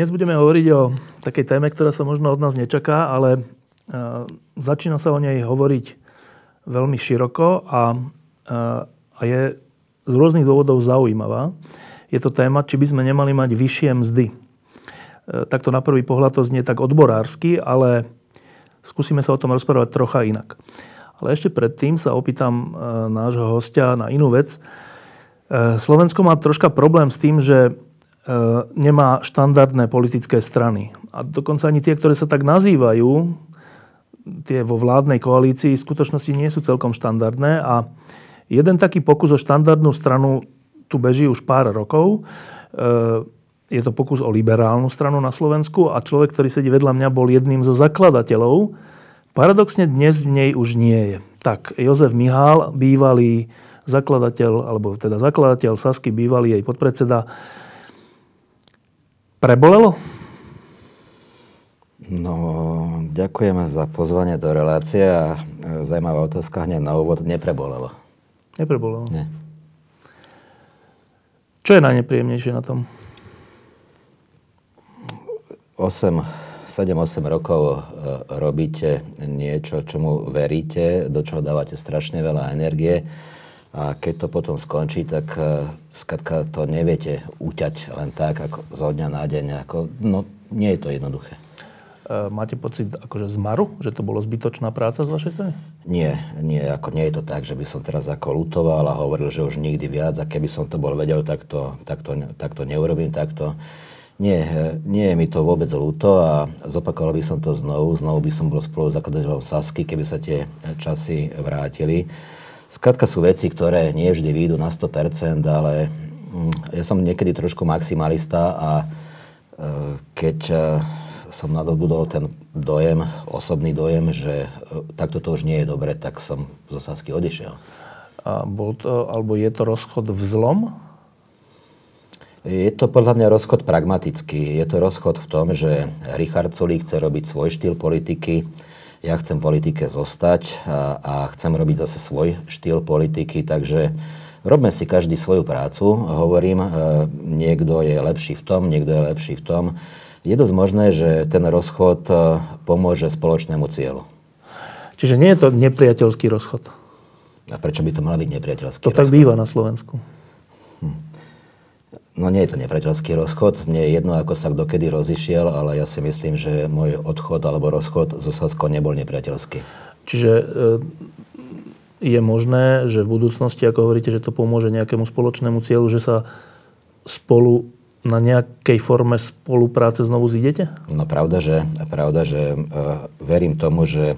Dnes budeme hovoriť o takej téme, ktorá sa možno od nás nečaká, ale e, začína sa o nej hovoriť veľmi široko a, e, a je z rôznych dôvodov zaujímavá. Je to téma, či by sme nemali mať vyššie mzdy. E, takto na prvý pohľad to znie tak odborársky, ale skúsime sa o tom rozprávať trocha inak. Ale ešte predtým sa opýtam nášho hostia na inú vec. Slovensko má troška problém s tým, že nemá štandardné politické strany. A dokonca ani tie, ktoré sa tak nazývajú, tie vo vládnej koalícii, v skutočnosti nie sú celkom štandardné. A jeden taký pokus o štandardnú stranu tu beží už pár rokov. E, je to pokus o liberálnu stranu na Slovensku a človek, ktorý sedí vedľa mňa, bol jedným zo zakladateľov. Paradoxne dnes v nej už nie je. Tak, Jozef Mihál, bývalý zakladateľ, alebo teda zakladateľ Sasky, bývalý jej podpredseda, Prebolelo? No, ďakujeme za pozvanie do relácie a e, zaujímavá otázka hneď na úvod. Neprebolelo. Neprebolelo? Nie. Čo je najnepríjemnejšie na tom? 8, 7-8 rokov e, robíte niečo, čomu veríte, do čoho dávate strašne veľa energie a keď to potom skončí, tak uh, skratka to neviete uťať len tak, ako zo dňa na deň. Ako, no, nie je to jednoduché. Uh, máte pocit akože zmaru, že to bolo zbytočná práca z vašej strany? Nie, nie, ako nie je to tak, že by som teraz ako lutoval a hovoril, že už nikdy viac a keby som to bol vedel, tak to, tak to, tak to neurobím takto. Nie, nie je mi to vôbec ľúto a zopakoval by som to znovu. Znovu by som bol spolu zakladateľom Sasky, keby sa tie časy vrátili. Skrátka sú veci, ktoré nie vždy výjdu na 100%, ale mm, ja som niekedy trošku maximalista a e, keď e, som nadobudol ten dojem, osobný dojem, že e, takto to už nie je dobre, tak som zo Sasky odišiel. A bol to, alebo je to rozchod v zlom? Je to podľa mňa rozchod pragmatický. Je to rozchod v tom, že Richard Sulík chce robiť svoj štýl politiky, ja chcem politike zostať a, a chcem robiť zase svoj štýl politiky, takže robme si každý svoju prácu. Hovorím, e, niekto je lepší v tom, niekto je lepší v tom. Je dosť možné, že ten rozchod e, pomôže spoločnému cieľu. Čiže nie je to nepriateľský rozchod? A prečo by to mal byť nepriateľský To rozchod? tak býva na Slovensku. No nie je to nepriateľský rozchod. Mne je jedno, ako sa kto kedy rozišiel, ale ja si myslím, že môj odchod alebo rozchod zo Sasko nebol nepriateľský. Čiže e, je možné, že v budúcnosti, ako hovoríte, že to pomôže nejakému spoločnému cieľu, že sa spolu na nejakej forme spolupráce znovu zídete? No pravda, že, pravda, že uh, verím tomu, že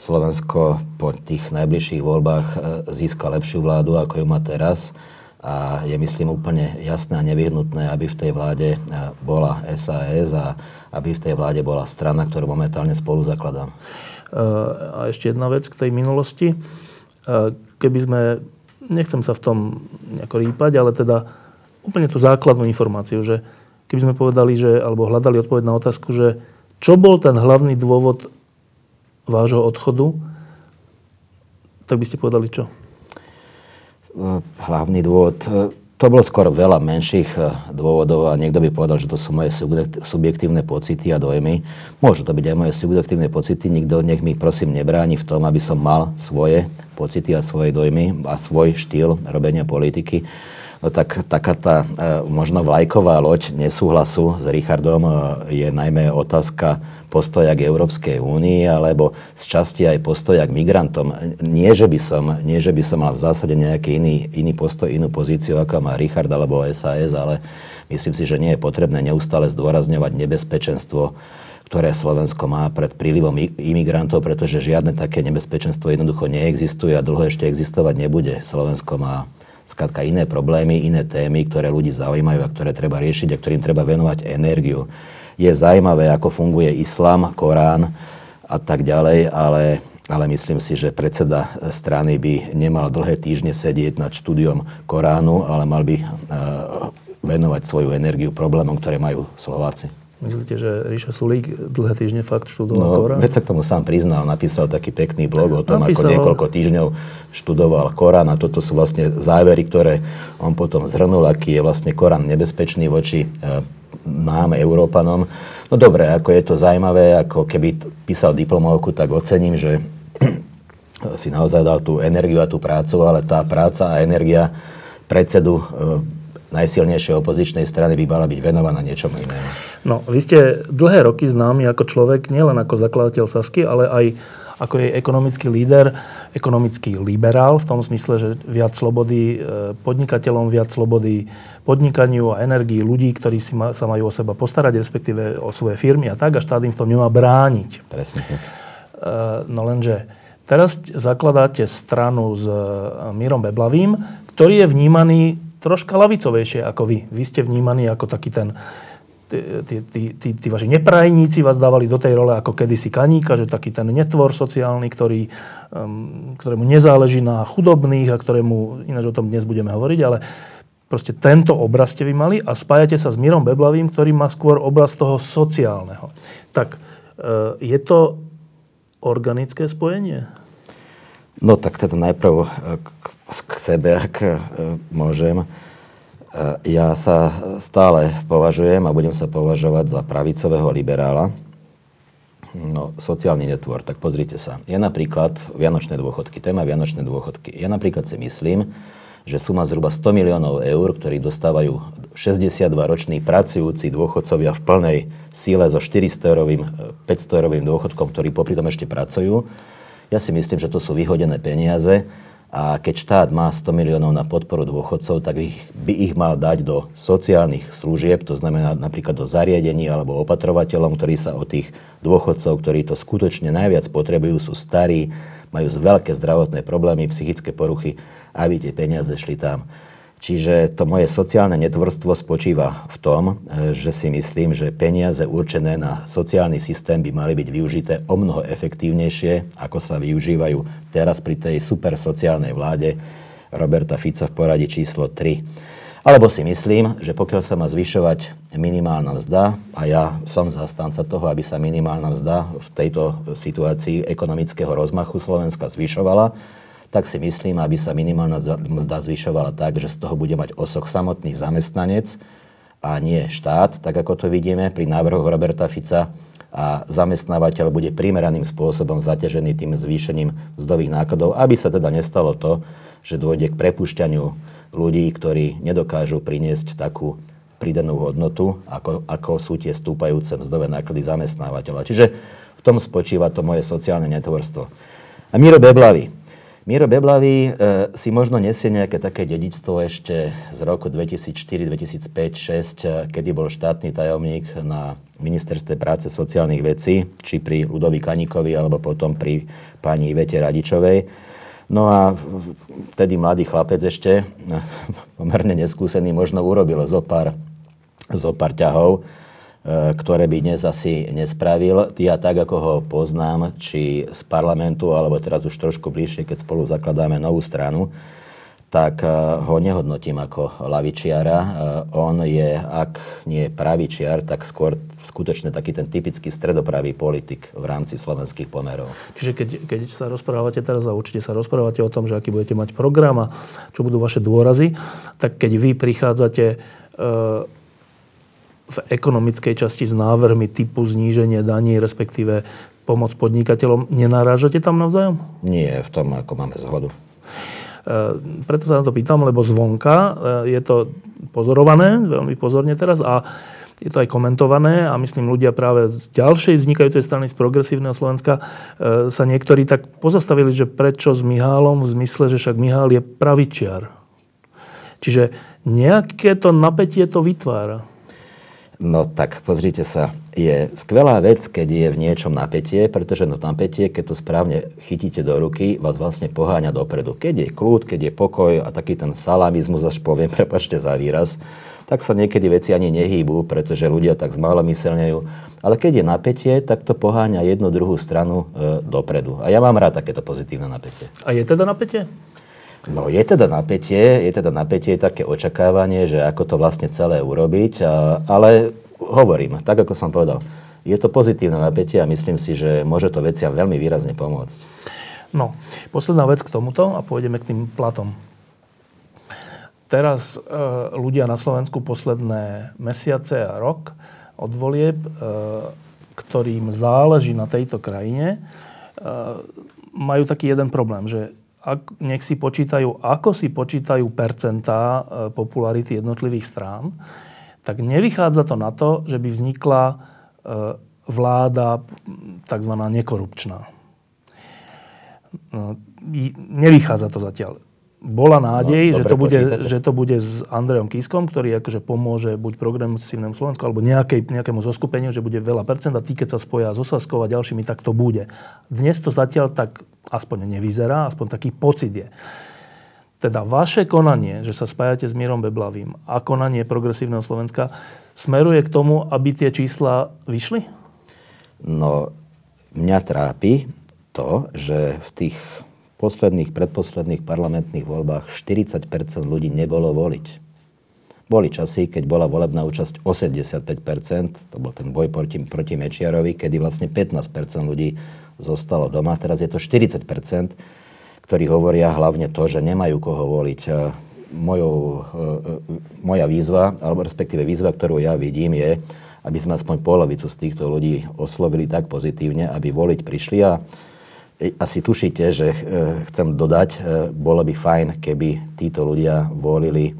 Slovensko po tých najbližších voľbách uh, získa lepšiu vládu, ako ju má teraz a je myslím úplne jasné a nevyhnutné, aby v tej vláde e, bola SAS a aby v tej vláde bola strana, ktorú momentálne spolu zakladám. E, a ešte jedna vec k tej minulosti. E, keby sme, nechcem sa v tom nejako rýpať, ale teda úplne tú základnú informáciu, že keby sme povedali, že, alebo hľadali odpoveď na otázku, že čo bol ten hlavný dôvod vášho odchodu, tak by ste povedali čo? Hlavný dôvod, e, to bolo skoro veľa menších e, dôvodov a niekto by povedal, že to sú moje subjektívne pocity a dojmy. Môžu to byť aj moje subjektívne pocity, nikto nech mi prosím nebráni v tom, aby som mal svoje pocity a svoje dojmy a svoj štýl robenia politiky. No tak taká tá e, možno vlajková loď nesúhlasu s Richardom je najmä otázka postoja k Európskej únii, alebo z časti aj postoja k migrantom. Nie, že by som, nie, že by som mal v zásade nejaký iný, iný postoj, inú pozíciu, ako má Richard alebo SAS, ale myslím si, že nie je potrebné neustále zdôrazňovať nebezpečenstvo ktoré Slovensko má pred prílivom imigrantov, pretože žiadne také nebezpečenstvo jednoducho neexistuje a dlho ešte existovať nebude. Slovensko má skrátka iné problémy, iné témy, ktoré ľudí zaujímajú a ktoré treba riešiť a ktorým treba venovať energiu. Je zaujímavé, ako funguje islám, Korán a tak ďalej, ale, ale myslím si, že predseda strany by nemal dlhé týždne sedieť nad štúdiom Koránu, ale mal by uh, venovať svoju energiu problémom, ktoré majú Slováci. Myslíte, že Ríša Sulík dlhé týždne fakt študoval no, Korán? Veď sa k tomu sám priznal, napísal taký pekný blog o tom, napísal... ako niekoľko týždňov študoval Korán a toto sú vlastne závery, ktoré on potom zhrnul, aký je vlastne Korán nebezpečný voči e, nám, Európanom. No dobre, ako je to zaujímavé, ako keby písal diplomovku, tak ocením, že si naozaj dal tú energiu a tú prácu, ale tá práca a energia predsedu e, najsilnejšej opozičnej strany by mala byť venovaná niečomu inému. No, vy ste dlhé roky známi ako človek, nielen ako zakladateľ Sasky, ale aj ako jej ekonomický líder, ekonomický liberál, v tom smysle, že viac slobody e, podnikateľom, viac slobody podnikaniu a energii ľudí, ktorí si ma, sa majú o seba postarať, respektíve o svoje firmy a tak, a štát im v tom nemá brániť. Presne. E, no lenže teraz zakladáte stranu s e, Mírom Beblavým, ktorý je vnímaný troška lavicovejšie ako vy. Vy ste vnímaní ako taký ten tí, tí, tí, tí vaši neprajníci vás dávali do tej role ako kedysi kaníka, že taký ten netvor sociálny, ktorý, um, ktorému nezáleží na chudobných a ktorému, ináč o tom dnes budeme hovoriť, ale proste tento obraz ste vy mali a spájate sa s Mírom Beblavým, ktorý má skôr obraz toho sociálneho. Tak uh, je to organické spojenie? No tak teda najprv e, k k sebe, ak e, môžem. E, ja sa stále považujem a budem sa považovať za pravicového liberála. No, sociálny netvor, tak pozrite sa. Je napríklad Vianočné dôchodky, téma Vianočné dôchodky. Ja napríklad si myslím, že suma zhruba 100 miliónov eur, ktorí dostávajú 62-roční pracujúci dôchodcovia v plnej síle so 400-eurovým, 500-eurovým dôchodkom, ktorí popri tom ešte pracujú, ja si myslím, že to sú vyhodené peniaze, a keď štát má 100 miliónov na podporu dôchodcov, tak ich, by ich mal dať do sociálnych služieb, to znamená napríklad do zariadení alebo opatrovateľom, ktorí sa o tých dôchodcov, ktorí to skutočne najviac potrebujú, sú starí, majú veľké zdravotné problémy, psychické poruchy, aby tie peniaze šli tam. Čiže to moje sociálne netvorstvo spočíva v tom, e, že si myslím, že peniaze určené na sociálny systém by mali byť využité o mnoho efektívnejšie, ako sa využívajú teraz pri tej super sociálnej vláde Roberta Fica v poradí číslo 3. Alebo si myslím, že pokiaľ sa má zvyšovať minimálna mzda, a ja som zastanca toho, aby sa minimálna mzda v tejto situácii ekonomického rozmachu Slovenska zvyšovala, tak si myslím, aby sa minimálna mzda zvyšovala tak, že z toho bude mať osoch samotný zamestnanec a nie štát, tak ako to vidíme pri návrhu Roberta Fica a zamestnávateľ bude primeraným spôsobom zaťažený tým zvýšením mzdových nákladov, aby sa teda nestalo to, že dôjde k prepušťaniu ľudí, ktorí nedokážu priniesť takú pridanú hodnotu, ako, ako sú tie stúpajúce mzdové náklady zamestnávateľa. Čiže v tom spočíva to moje sociálne netvorstvo. A Miro Beblavy, Miro Beblavý e, si možno nesie nejaké také dedičstvo ešte z roku 2004, 2005, 2006, kedy bol štátny tajomník na ministerstve práce sociálnych vecí, či pri Ludovi Kaníkovi, alebo potom pri pani Ivete Radičovej. No a vtedy mladý chlapec ešte, pomerne neskúsený, možno urobil zo pár, zo pár ťahov E, ktoré by dnes asi nespravil. Ja tak, ako ho poznám, či z parlamentu, alebo teraz už trošku bližšie, keď spolu zakladáme novú stranu, tak e, ho nehodnotím ako lavičiara. E, on je, ak nie pravičiar, tak skôr skutočne taký ten typický stredopravý politik v rámci slovenských pomerov. Čiže keď, keď sa rozprávate teraz a určite sa rozprávate o tom, že aký budete mať program a čo budú vaše dôrazy, tak keď vy prichádzate e, v ekonomickej časti s návrhmi typu zníženie daní, respektíve pomoc podnikateľom, nenarážate tam navzájom? Nie, v tom ako máme zhodu. E, preto sa na to pýtam, lebo zvonka e, je to pozorované, veľmi pozorne teraz a je to aj komentované a myslím ľudia práve z ďalšej vznikajúcej strany z progresívneho Slovenska e, sa niektorí tak pozastavili, že prečo s Mihálom v zmysle, že však Mihál je pravičiar. Čiže nejaké to napätie to vytvára. No tak pozrite sa, je skvelá vec, keď je v niečom napätie, pretože no napätie, keď to správne chytíte do ruky, vás vlastne poháňa dopredu. Keď je kľud, keď je pokoj a taký ten salamizmus, až poviem, prepačte za výraz, tak sa niekedy veci ani nehýbu, pretože ľudia tak zmalomyselnejú. Ale keď je napätie, tak to poháňa jednu druhú stranu e, dopredu. A ja mám rád takéto pozitívne napätie. A je teda napätie? No je teda napätie, je teda napätie, také očakávanie, že ako to vlastne celé urobiť, a, ale hovorím, tak ako som povedal, je to pozitívne napätie a myslím si, že môže to veciam veľmi výrazne pomôcť. No, posledná vec k tomuto a pôjdeme k tým platom. Teraz e, ľudia na Slovensku posledné mesiace a rok od volieb, e, ktorým záleží na tejto krajine, e, majú taký jeden problém, že nech si počítajú, ako si počítajú percentá e, popularity jednotlivých strán, tak nevychádza to na to, že by vznikla e, vláda tzv. nekorupčná. No, nevychádza to zatiaľ. Bola nádej, no, že, to bude, že to bude s Andrejom Kiskom, ktorý akože pomôže buď progresívnemu Slovensku, alebo nejakej, nejakému zoskupeniu, že bude veľa percent a tí, keď sa spoja s Osaskou a ďalšími, tak to bude. Dnes to zatiaľ tak aspoň nevyzerá, aspoň taký pocit je. Teda vaše konanie, že sa spájate s Mírom Beblavým a konanie progresívneho Slovenska smeruje k tomu, aby tie čísla vyšli? No, mňa trápi to, že v tých posledných, predposledných parlamentných voľbách 40% ľudí nebolo voliť. Boli časy, keď bola volebná účasť 85% to bol ten boj proti, proti Mečiarovi, kedy vlastne 15% ľudí zostalo doma. Teraz je to 40% ktorí hovoria hlavne to, že nemajú koho voliť. E, mojou, e, e, moja výzva, alebo respektíve výzva, ktorú ja vidím, je, aby sme aspoň polovicu z týchto ľudí oslovili tak pozitívne, aby voliť prišli a asi tušíte, že chcem dodať, bolo by fajn, keby títo ľudia volili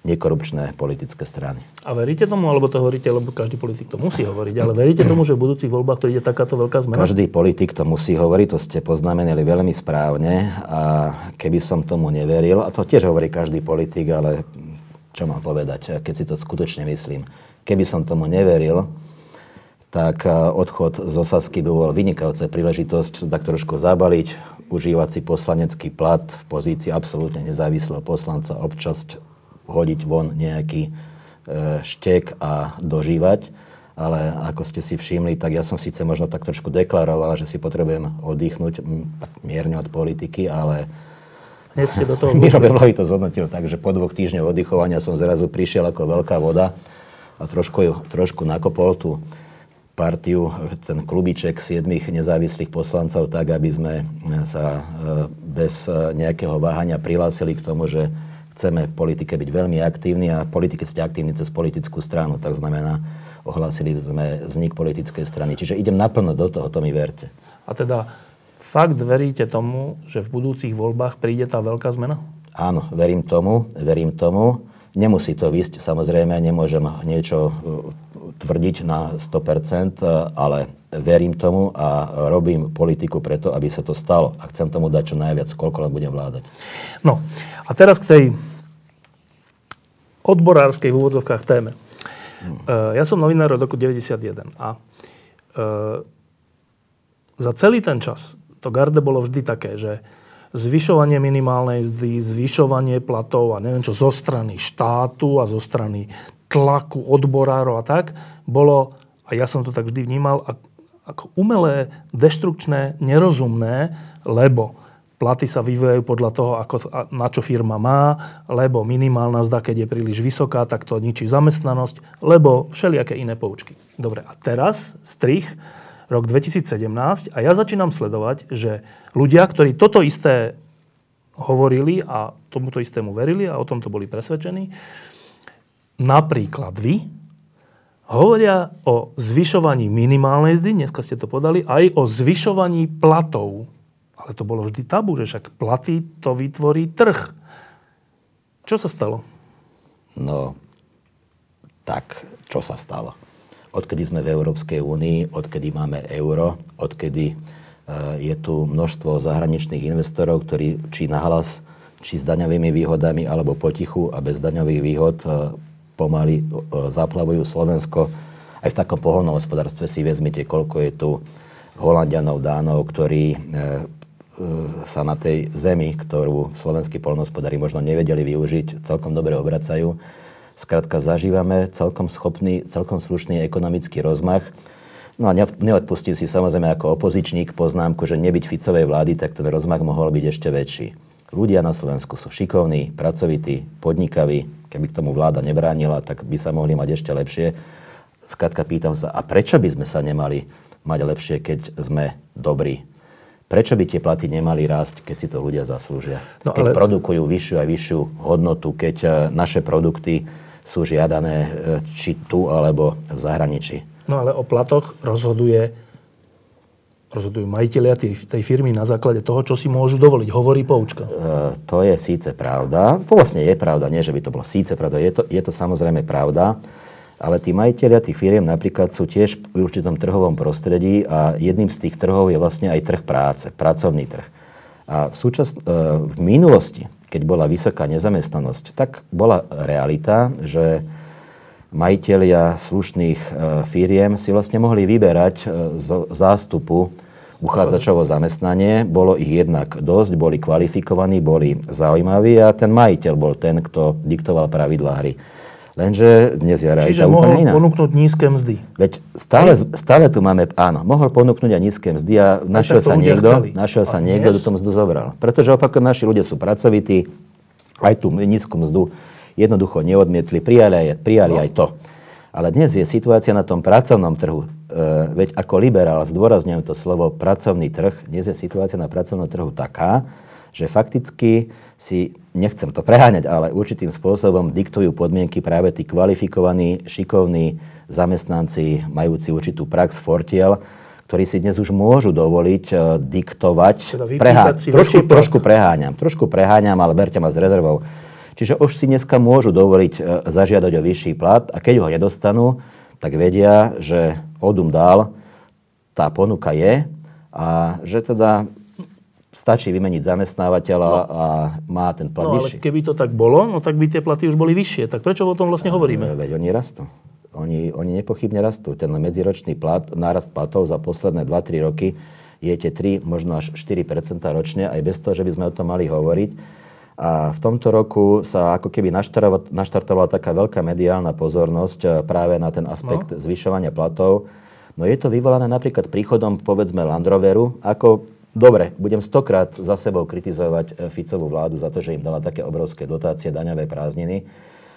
nekorupčné politické strany. A veríte tomu, alebo to hovoríte, lebo každý politik to musí hovoriť, ale veríte tomu, že v budúcich voľbách príde takáto veľká zmena? Každý politik to musí hovoriť, to ste poznamenali veľmi správne a keby som tomu neveril, a to tiež hovorí každý politik, ale čo mám povedať, keď si to skutočne myslím, keby som tomu neveril, tak odchod z Osasky by bol vynikajúca príležitosť tak trošku zabaliť, užívať si poslanecký plat v pozícii absolútne nezávislého poslanca, občas hodiť von nejaký e, štek a dožívať. Ale ako ste si všimli, tak ja som síce možno tak trošku deklaroval, že si potrebujem oddychnúť mierne od politiky, ale Hneď ste do toho... Miro Beblavý to zhodnotil tak, že po dvoch týždňoch oddychovania som zrazu prišiel ako veľká voda a trošku, trošku nakopol tú partiu, ten klubiček siedmých nezávislých poslancov tak, aby sme sa e, bez nejakého váhania prihlásili k tomu, že chceme v politike byť veľmi aktívni a v politike ste aktívni cez politickú stranu. Tak znamená, ohlásili sme vznik politickej strany. Čiže idem naplno do toho, to mi verte. A teda fakt veríte tomu, že v budúcich voľbách príde tá veľká zmena? Áno, verím tomu, verím tomu. Nemusí to vysť, samozrejme, nemôžem niečo uh, tvrdiť na 100%, ale verím tomu a robím politiku preto, aby sa to stalo. A chcem tomu dať čo najviac, koľko len budem vládať. No a teraz k tej odborárskej v úvodzovkách téme. Hmm. Ja som novinár od roku 91 a e, za celý ten čas to garde bolo vždy také, že zvyšovanie minimálnej mzdy, zvyšovanie platov a neviem čo, zo strany štátu a zo strany tlaku odborárov a tak, bolo, a ja som to tak vždy vnímal, ako umelé, deštrukčné, nerozumné, lebo platy sa vyvíjajú podľa toho, ako, na čo firma má, lebo minimálna zda, keď je príliš vysoká, tak to ničí zamestnanosť, lebo všelijaké iné poučky. Dobre, a teraz strich, rok 2017 a ja začínam sledovať, že ľudia, ktorí toto isté hovorili a tomuto istému verili a o tomto boli presvedčení, napríklad vy, hovoria o zvyšovaní minimálnej zdy, dneska ste to podali, aj o zvyšovaní platov ale to bolo vždy tabu, že však platy to vytvorí trh. Čo sa stalo? No, tak čo sa stalo? Odkedy sme v Európskej únii, odkedy máme euro, odkedy uh, je tu množstvo zahraničných investorov, ktorí či nahlas, či s daňovými výhodami, alebo potichu a bez daňových výhod uh, pomaly uh, zaplavujú Slovensko Aj v takom poholnom hospodárstve si vezmite, koľko je tu Holandianov, Dánov, ktorí e, sa na tej zemi, ktorú slovenskí polnohospodári možno nevedeli využiť, celkom dobre obracajú. Skrátka zažívame celkom schopný, celkom slušný ekonomický rozmach. No a neodpustím si samozrejme ako opozičník poznámku, že nebyť Ficovej vlády, tak ten rozmach mohol byť ešte väčší. Ľudia na Slovensku sú šikovní, pracovití, podnikaví. Keby k tomu vláda nebránila, tak by sa mohli mať ešte lepšie. Skrátka pýtam sa, a prečo by sme sa nemali mať lepšie, keď sme dobrí? Prečo by tie platy nemali rásť, keď si to ľudia zaslúžia? No, keď ale... produkujú vyššiu a vyššiu hodnotu, keď e, naše produkty sú žiadané e, či tu, alebo v zahraničí. No ale o platoch rozhoduje rozhodujú majiteľia tej, tej firmy na základe toho, čo si môžu dovoliť, hovorí poučka. E, to je síce pravda. Vlastne je pravda, nie že by to bolo síce pravda. Je to, je to samozrejme pravda ale tí majiteľia tých firiem napríklad sú tiež v určitom trhovom prostredí a jedným z tých trhov je vlastne aj trh práce, pracovný trh. A v, súčas, e, v minulosti, keď bola vysoká nezamestnanosť, tak bola realita, že majiteľia slušných e, firiem si vlastne mohli vyberať e, z zástupu uchádzačov o zamestnanie. Bolo ich jednak dosť, boli kvalifikovaní, boli zaujímaví a ten majiteľ bol ten, kto diktoval pravidlá hry. Lenže dnes je realita úplne iná. ponúknuť nízke mzdy. Veď stále, stále tu máme, áno, mohol ponúknuť aj nízke mzdy a našiel sa niekto, našiel sa niekto, kto mzdu zobral. Pretože opakujem, naši ľudia sú pracovití, aj tú nízku mzdu jednoducho neodmietli, prijali, aj, prijali no. aj to. Ale dnes je situácia na tom pracovnom trhu. E, veď ako liberál, zdôrazňujem to slovo pracovný trh, dnes je situácia na pracovnom trhu taká, že fakticky si, nechcem to preháňať, ale určitým spôsobom diktujú podmienky práve tí kvalifikovaní, šikovní zamestnanci, majúci určitú prax fortiel, ktorí si dnes už môžu dovoliť uh, diktovať. Teda prehá- trošku, trošku preháňam, trošku preháňam, ale berte ma s rezervou. Čiže už si dneska môžu dovoliť uh, zažiadať o vyšší plat a keď ho nedostanú, tak vedia, že odum dál, tá ponuka je a že teda stačí vymeniť zamestnávateľa no. a má ten plat no, vyšší. ale keby to tak bolo, no tak by tie platy už boli vyššie. Tak prečo o tom vlastne hovoríme? Veď oni rastú. Oni, oni nepochybne rastú. Ten medziročný plat, nárast platov za posledné 2-3 roky je tie 3, možno až 4% ročne, aj bez toho, že by sme o tom mali hovoriť. A v tomto roku sa ako keby naštartovala taká veľká mediálna pozornosť eh, práve na ten aspekt no. zvyšovania platov. No je to vyvolané napríklad príchodom, povedzme, Land Roveru, ako Dobre, budem stokrát za sebou kritizovať e, Ficovú vládu za to, že im dala také obrovské dotácie, daňové prázdniny.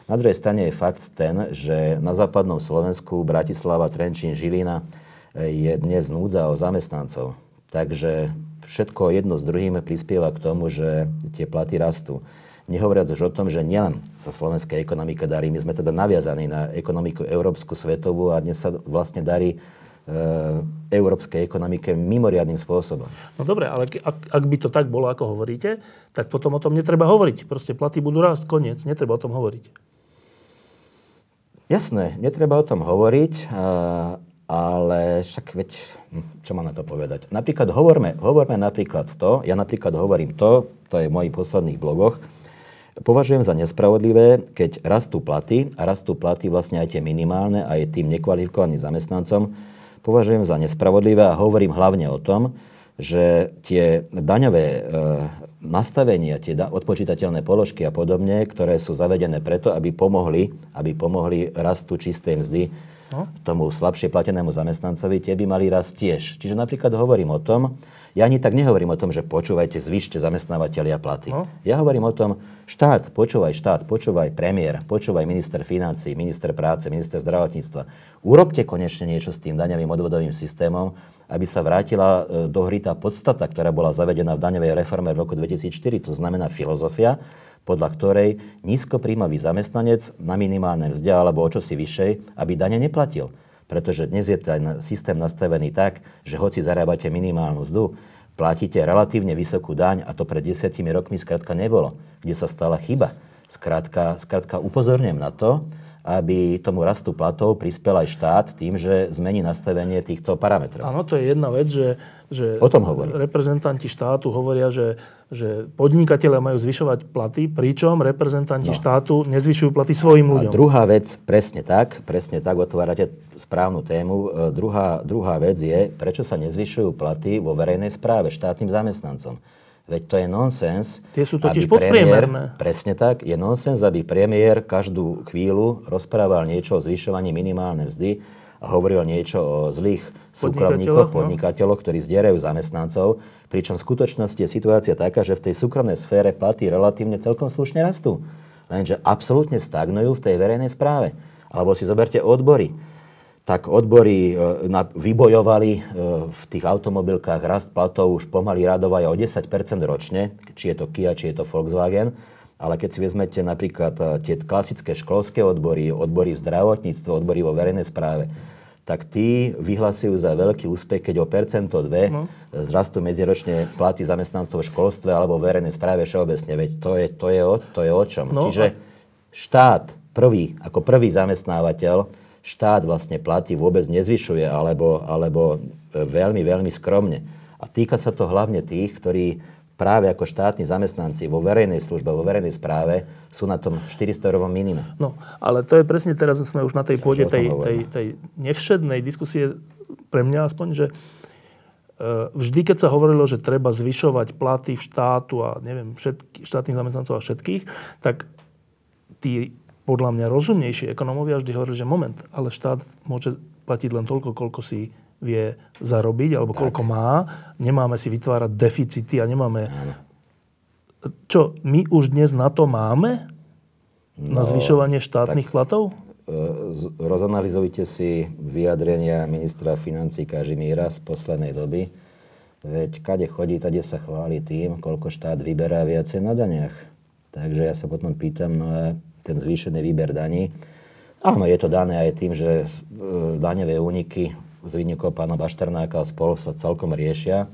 Na druhej strane je fakt ten, že na západnom Slovensku Bratislava, Trenčín, Žilina e, je dnes núdza o zamestnancov. Takže všetko jedno s druhým prispieva k tomu, že tie platy rastú. Nehovoriac už o tom, že nielen sa slovenská ekonomika darí, my sme teda naviazaní na ekonomiku európsku, svetovú a dnes sa vlastne darí európskej ekonomike mimoriadným spôsobom. No dobre, ale ak, ak by to tak bolo, ako hovoríte, tak potom o tom netreba hovoriť. Proste platy budú rásť, koniec, netreba o tom hovoriť. Jasné, netreba o tom hovoriť, ale však veď, hm, čo mám na to povedať? Napríklad hovorme, hovorme napríklad to, ja napríklad hovorím to, to je v mojich posledných blogoch, Považujem za nespravodlivé, keď rastú platy, a rastú platy vlastne aj tie minimálne, aj tým nekvalifikovaným zamestnancom, považujem za nespravodlivé a hovorím hlavne o tom, že tie daňové e, nastavenia, tie da- odpočítateľné položky a podobne, ktoré sú zavedené preto, aby pomohli, aby pomohli rastu čistej mzdy no. tomu slabšie platenému zamestnancovi, tie by mali rast tiež. Čiže napríklad hovorím o tom, ja ani tak nehovorím o tom, že počúvajte, zvyšte zamestnávateľia platy. No. Ja hovorím o tom, štát, počúvaj štát, počúvaj premiér, počúvaj minister financí, minister práce, minister zdravotníctva. Urobte konečne niečo s tým daňovým odvodovým systémom, aby sa vrátila e, do hry tá podstata, ktorá bola zavedená v daňovej reforme v roku 2004. To znamená filozofia, podľa ktorej nízkopríjmový zamestnanec na minimálne mzde alebo o čosi vyššej, aby dane neplatil pretože dnes je ten systém nastavený tak, že hoci zarábate minimálnu mzdu, platíte relatívne vysokú daň a to pred desiatimi rokmi skrátka nebolo, kde sa stala chyba. Skrátka, skrátka upozorňujem na to, aby tomu rastu platov prispel aj štát tým, že zmení nastavenie týchto parametrov. Áno, to je jedna vec, že, že o tom hovorím. reprezentanti štátu hovoria, že, že podnikatelia majú zvyšovať platy, pričom reprezentanti no. štátu nezvyšujú platy svojim ľuďom. A druhá vec, presne tak, presne tak, otvárate správnu tému. E, druhá, druhá vec je, prečo sa nezvyšujú platy vo verejnej správe štátnym zamestnancom. Veď to je nonsens. Tie sú totiž podpriemerné. Premiér, presne tak. Je nonsens, aby premiér každú chvíľu rozprával niečo o zvyšovaní minimálnej mzdy a hovoril niečo o zlých súkromníkoch, no. podnikateľoch, ktorí zdierajú zamestnancov. Pričom v skutočnosti je situácia taká, že v tej súkromnej sfére platy relatívne celkom slušne rastú. Lenže absolútne stagnujú v tej verejnej správe. Alebo si zoberte odbory tak odbory e, vybojovali e, v tých automobilkách rast platov už pomaly radova aj o 10% ročne, či je to Kia, či je to Volkswagen. Ale keď si vezmete napríklad e, tie klasické školské odbory, odbory v zdravotníctve, odbory vo verejnej správe, tak tí vyhlasujú za veľký úspech, keď o percento dve no. zrastú medziročne platy zamestnancov v školstve alebo v verejnej správe všeobecne. Veď to je, to je, o, to je o čom. No. Čiže štát prvý, ako prvý zamestnávateľ, štát vlastne platy vôbec nezvyšuje alebo, alebo veľmi, veľmi skromne. A týka sa to hlavne tých, ktorí práve ako štátni zamestnanci vo verejnej službe, vo verejnej správe sú na tom 400 eurovom minime. No, ale to je presne teraz, sme už na tej pôde tej, tej, tej nevšednej diskusie pre mňa aspoň, že e, vždy, keď sa hovorilo, že treba zvyšovať platy v štátu a neviem, všetky, štátnych zamestnancov a všetkých, tak tí podľa mňa rozumnejší ekonómovia vždy hovorili, že moment, ale štát môže platiť len toľko, koľko si vie zarobiť, alebo tak. koľko má. Nemáme si vytvárať deficity a nemáme... Čo, my už dnes na to máme? No, na zvyšovanie štátnych tak, platov? E, rozanalizujte si vyjadrenia ministra financí Kažimíra z poslednej doby. Veď kade chodí, tade sa chváli tým, koľko štát vyberá viacej na daniach. Takže ja sa potom pýtam, no a ten zvýšený výber daní. Áno, je to dané aj tým, že e, daňové úniky z výnikov pána Bašternáka a spol sa celkom riešia,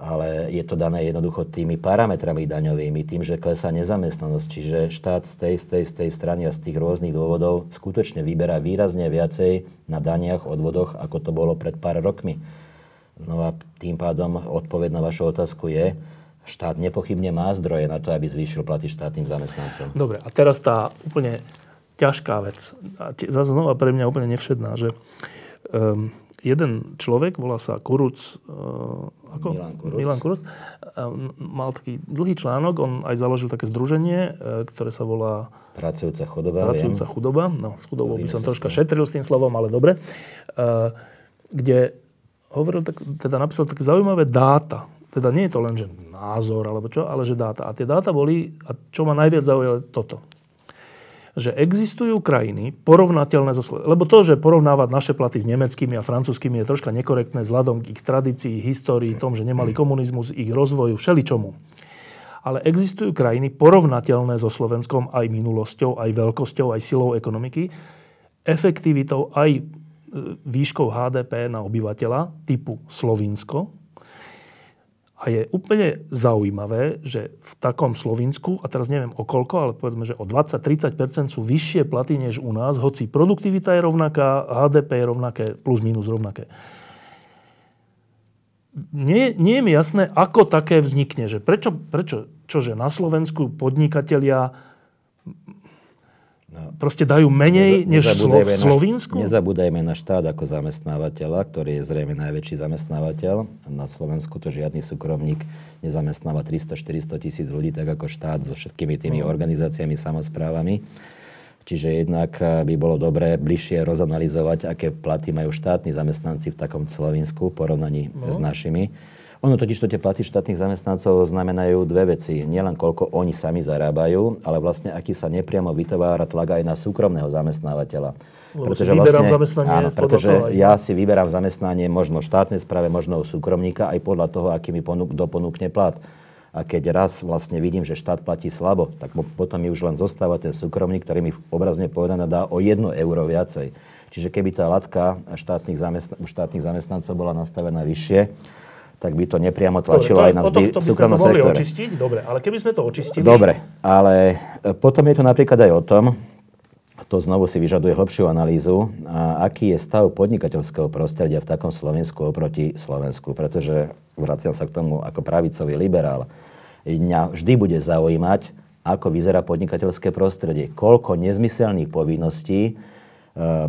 ale je to dané jednoducho tými parametrami daňovými, tým, že klesá nezamestnanosť. Čiže štát z tej, z tej, z tej strany a z tých rôznych dôvodov skutočne vyberá výrazne viacej na daniach, odvodoch, ako to bolo pred pár rokmi. No a tým pádom odpoveď na vašu otázku je, štát nepochybne má zdroje na to, aby zvýšil platy štátnym zamestnancom. Dobre, a teraz tá úplne ťažká vec. A zase znova pre mňa úplne nevšedná, že um, jeden človek, volá sa Kuruc, uh, ako? Milan Kuruc. Milan Kuruc, um, mal taký dlhý článok, on aj založil také združenie, uh, ktoré sa volá Pracujúca chudoba. Pracujúca viem. chudoba. No, s chudobou by som troška šetril s tým slovom, ale dobre. Uh, kde hovoril, tak, teda napísal také zaujímavé dáta. Teda nie je to len, že názor alebo čo, ale že dáta. A tie dáta boli, a čo ma najviac zaujalo, toto. Že existujú krajiny porovnateľné so Slovenskom. Lebo to, že porovnávať naše platy s nemeckými a francúzskými je troška nekorektné vzhľadom k ich tradícii, histórii, tom, že nemali komunizmus, ich rozvoju, všeličomu. Ale existujú krajiny porovnateľné so Slovenskom aj minulosťou, aj veľkosťou, aj silou ekonomiky, efektivitou, aj e, výškou HDP na obyvateľa typu Slovinsko, a je úplne zaujímavé, že v takom Slovinsku, a teraz neviem o koľko, ale povedzme, že o 20-30% sú vyššie platy než u nás, hoci produktivita je rovnaká, HDP je rovnaké, plus minus rovnaké. Nie, nie je mi jasné, ako také vznikne. Že prečo, prečo čože na Slovensku podnikatelia. Proste dajú menej než Slo- v Slovensku? Nezabúdajme na štát ako zamestnávateľa, ktorý je zrejme najväčší zamestnávateľ. Na Slovensku to žiadny súkromník nezamestnáva 300-400 tisíc ľudí, tak ako štát so všetkými tými no. organizáciami, samozprávami. Čiže jednak eh, by bolo dobré bližšie rozanalizovať, aké platy majú štátni zamestnanci v takom Slovensku v porovnaní no. s našimi. Ono totiž to tie platy štátnych zamestnancov znamenajú dve veci. Nielen koľko oni sami zarábajú, ale vlastne aký sa nepriamo vytvára tlak aj na súkromného zamestnávateľa. Pretože vlastne, áno, pretože ja si vyberám zamestnanie možno v štátnej správe, možno u súkromníka, aj podľa toho, aký mi ponúk, doponúkne plat. A keď raz vlastne vidím, že štát platí slabo, tak potom mi už len zostáva ten súkromník, ktorý mi obrazne povedané dá o 1 euro viacej. Čiže keby tá latka štátnych, zamestn- štátnych zamestnancov bola nastavená vyššie, tak by to nepriamo tlačilo Dobre, to, aj na vzdy v súkromnom sektore. očistiť? Dobre, ale keby sme to očistili... Dobre, ale e, potom je to napríklad aj o tom, to znovu si vyžaduje hlbšiu analýzu, a aký je stav podnikateľského prostredia v takom Slovensku oproti Slovensku. Pretože, vraciam sa k tomu ako pravicový liberál, mňa vždy bude zaujímať, ako vyzerá podnikateľské prostredie. Koľko nezmyselných povinností e,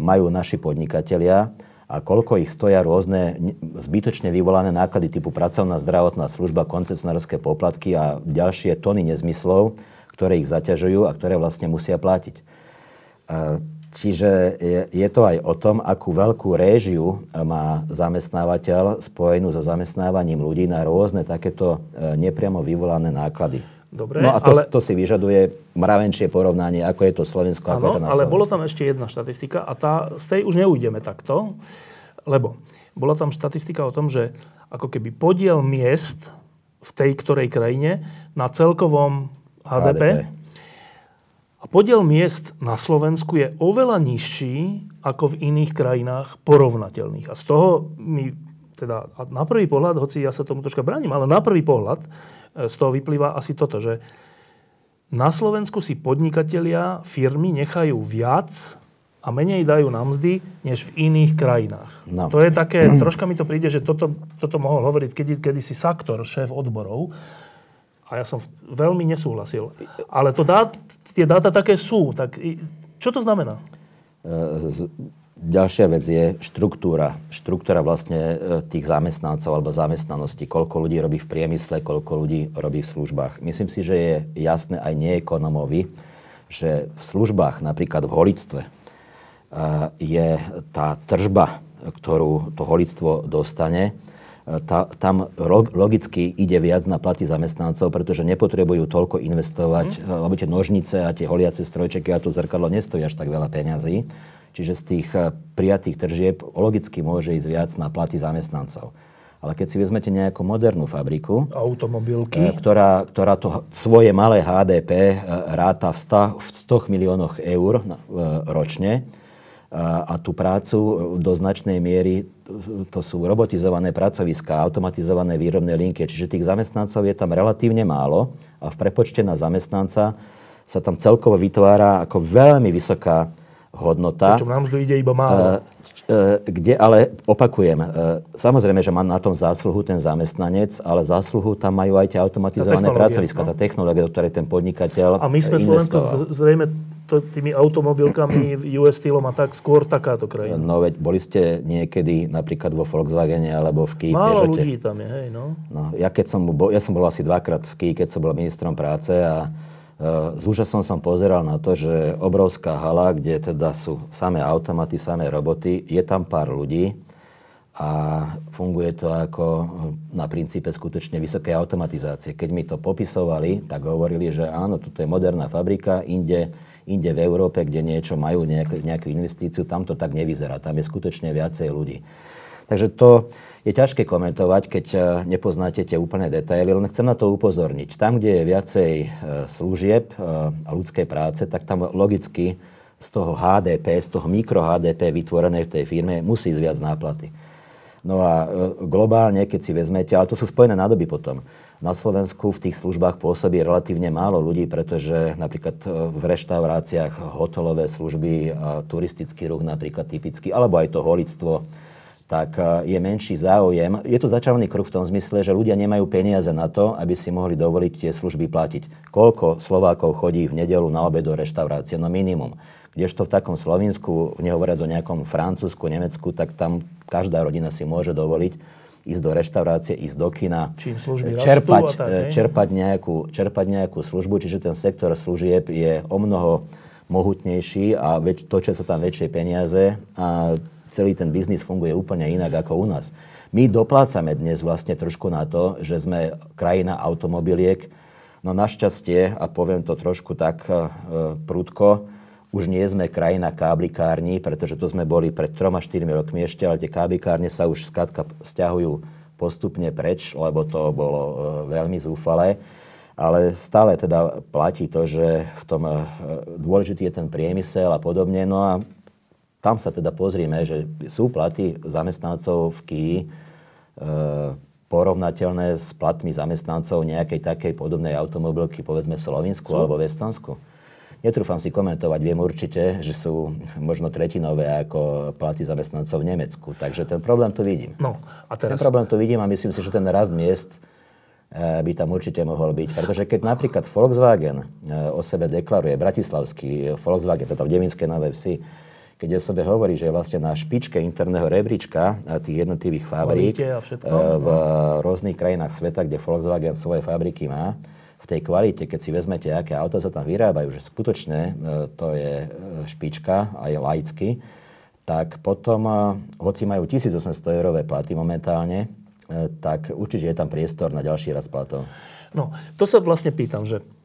majú naši podnikatelia a koľko ich stoja rôzne zbytočne vyvolané náklady typu pracovná zdravotná služba, koncesionárske poplatky a ďalšie tony nezmyslov, ktoré ich zaťažujú a ktoré vlastne musia platiť. Čiže je, to aj o tom, akú veľkú réžiu má zamestnávateľ spojenú so zamestnávaním ľudí na rôzne takéto e, nepriamo vyvolané náklady. Dobre, no a to, ale... to si vyžaduje mravenčie porovnanie, ako je to Slovensko, ano, ako je to na ale bolo tam ešte jedna štatistika a tá, z tej už neújdeme takto, lebo bola tam štatistika o tom, že ako keby podiel miest v tej ktorej krajine na celkovom HDP, HDP a podiel miest na Slovensku je oveľa nižší ako v iných krajinách porovnateľných. A z toho mi teda na prvý pohľad, hoci ja sa tomu troška bránim, ale na prvý pohľad z toho vyplýva asi toto, že na Slovensku si podnikatelia, firmy nechajú viac a menej dajú na mzdy, než v iných krajinách. No. To je také, troška mi to príde, že toto, toto mohol hovoriť kedy, kedy si Saktor, šéf odborov, a ja som veľmi nesúhlasil. Ale to dá, tie dáta také sú. Tak čo to znamená? E, ďalšia vec je štruktúra. Štruktúra vlastne e, tých zamestnancov alebo zamestnanosti. Koľko ľudí robí v priemysle, koľko ľudí robí v službách. Myslím si, že je jasné aj neekonomovi, že v službách, napríklad v holictve, e, je tá tržba, ktorú to holictvo dostane, tá, tam logicky ide viac na platy zamestnancov, pretože nepotrebujú toľko investovať, mm. lebo tie nožnice a tie holiace strojčeky a to zrkadlo nestojí až tak veľa peňazí. Čiže z tých eh, prijatých tržieb logicky môže ísť viac na platy zamestnancov. Ale keď si vezmete nejakú modernú fabriku, automobilky, eh, ktorá, ktorá to svoje malé HDP eh, ráta v 100, v 100 miliónoch eur ročne, a tú prácu do značnej miery, to sú robotizované pracoviská, automatizované výrobné linky, čiže tých zamestnancov je tam relatívne málo a v prepočte na zamestnanca sa tam celkovo vytvára ako veľmi vysoká hodnota. Čo nám ide iba málo. Kde ale, opakujem, samozrejme, že má na tom zásluhu ten zamestnanec, ale zásluhu tam majú aj tie automatizované pracoviska, no? tá technológia, do ktorej ten podnikateľ A my sme Slovensko zrejme to, tými automobilkami, US stylom a tak skôr takáto krajina. No veď boli ste niekedy napríklad vo Volkswagene alebo v Kii. Málo Peugeote. ľudí tam je, hej, no. no ja, keď som bol, ja som bol asi dvakrát v Kii, keď som bol ministrom práce a s úžasom som pozeral na to, že obrovská hala, kde teda sú samé automaty, samé roboty, je tam pár ľudí a funguje to ako na princípe skutočne vysokej automatizácie. Keď mi to popisovali, tak hovorili, že áno, toto je moderná fabrika, inde inde v Európe, kde niečo majú, nejak, nejakú investíciu, tam to tak nevyzerá. Tam je skutočne viacej ľudí. Takže to je ťažké komentovať, keď e, nepoznáte tie úplné detaily, len chcem na to upozorniť. Tam, kde je viacej e, služieb e, a ľudskej práce, tak tam logicky z toho HDP, z toho mikro HDP vytvorenej v tej firme musí ísť viac náplaty. No a globálne, keď si vezmete, ale to sú spojené nádoby potom, na Slovensku v tých službách pôsobí relatívne málo ľudí, pretože napríklad v reštauráciách hotelové služby, turistický ruch napríklad typicky, alebo aj to holictvo, tak e, je menší záujem. Je to začarovaný kruh v tom zmysle, že ľudia nemajú peniaze na to, aby si mohli dovoliť tie služby platiť. Koľko Slovákov chodí v nedelu na obed do reštaurácie? No minimum. Kdežto v takom Slovensku, nehovoriac o nejakom Francúzsku, Nemecku, tak tam každá rodina si môže dovoliť ísť do reštaurácie, ísť do kina, čerpať, tak, čerpať, nejakú, čerpať nejakú službu, čiže ten sektor služieb je o mnoho mohutnejší a väč, točia sa tam väčšie peniaze a celý ten biznis funguje úplne inak ako u nás. My doplácame dnes vlastne trošku na to, že sme krajina automobiliek, no našťastie, a poviem to trošku tak e, prudko, už nie sme krajina káblikární, pretože to sme boli pred 3-4 rokmi ešte, ale tie káblikárne sa už skladka stiahujú postupne preč, lebo to bolo e, veľmi zúfalé. Ale stále teda platí to, že v tom e, dôležitý je ten priemysel a podobne. No a tam sa teda pozrieme, že sú platy zamestnancov v KII e, porovnateľné s platmi zamestnancov nejakej takej podobnej automobilky, povedzme v Slovensku alebo v Estonsku. Netrúfam si komentovať, viem určite, že sú možno tretinové ako platy zamestnancov v Nemecku. Takže ten problém tu vidím. No, a teraz... Ten problém tu vidím a myslím si, že ten rast miest eh, by tam určite mohol byť. Pretože keď napríklad Volkswagen eh, o sebe deklaruje, bratislavský Volkswagen, toto v Devinskej Novej Vsi, keď o sebe hovorí, že je vlastne na špičke interného rebríčka tých jednotlivých fabrík v rôznych krajinách sveta, kde Volkswagen svoje fabriky má, v tej kvalite, keď si vezmete, aké auta sa tam vyrábajú, že skutočne e, to je e, špička, aj laicky, tak potom, e, hoci majú 1800 eurové platy momentálne, tak určite je tam priestor na ďalší raz platov. No, to sa vlastne pýtam, že E,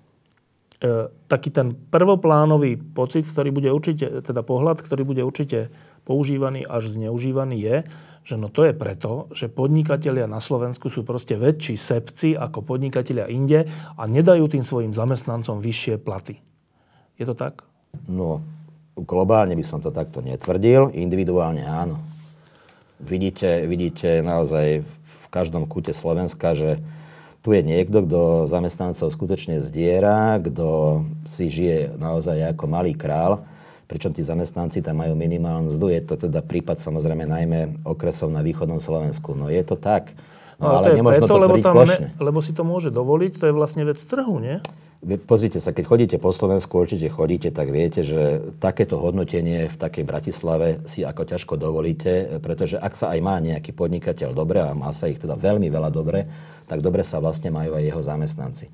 taký ten prvoplánový pocit, ktorý bude určite, teda pohľad, ktorý bude určite používaný až zneužívaný je, že no to je preto, že podnikatelia na Slovensku sú proste väčší sepci ako podnikatelia inde a nedajú tým svojim zamestnancom vyššie platy. Je to tak? No, globálne by som to takto netvrdil, individuálne áno. Vidíte, vidíte naozaj v každom kúte Slovenska, že tu je niekto, kto zamestnancov skutočne zdiera, kto si žije naozaj ako malý král, pričom tí zamestnanci tam majú minimálnu mzdu. Je to teda prípad samozrejme najmä okresov na východnom Slovensku. No je to tak. No, no ale nemôžno preto, to lebo, tam ne, lebo si to môže dovoliť, to je vlastne vec trhu, nie? Pozrite sa, keď chodíte po Slovensku, určite chodíte, tak viete, že takéto hodnotenie v takej Bratislave si ako ťažko dovolíte, pretože ak sa aj má nejaký podnikateľ dobre, a má sa ich teda veľmi veľa dobre, tak dobre sa vlastne majú aj jeho zamestnanci.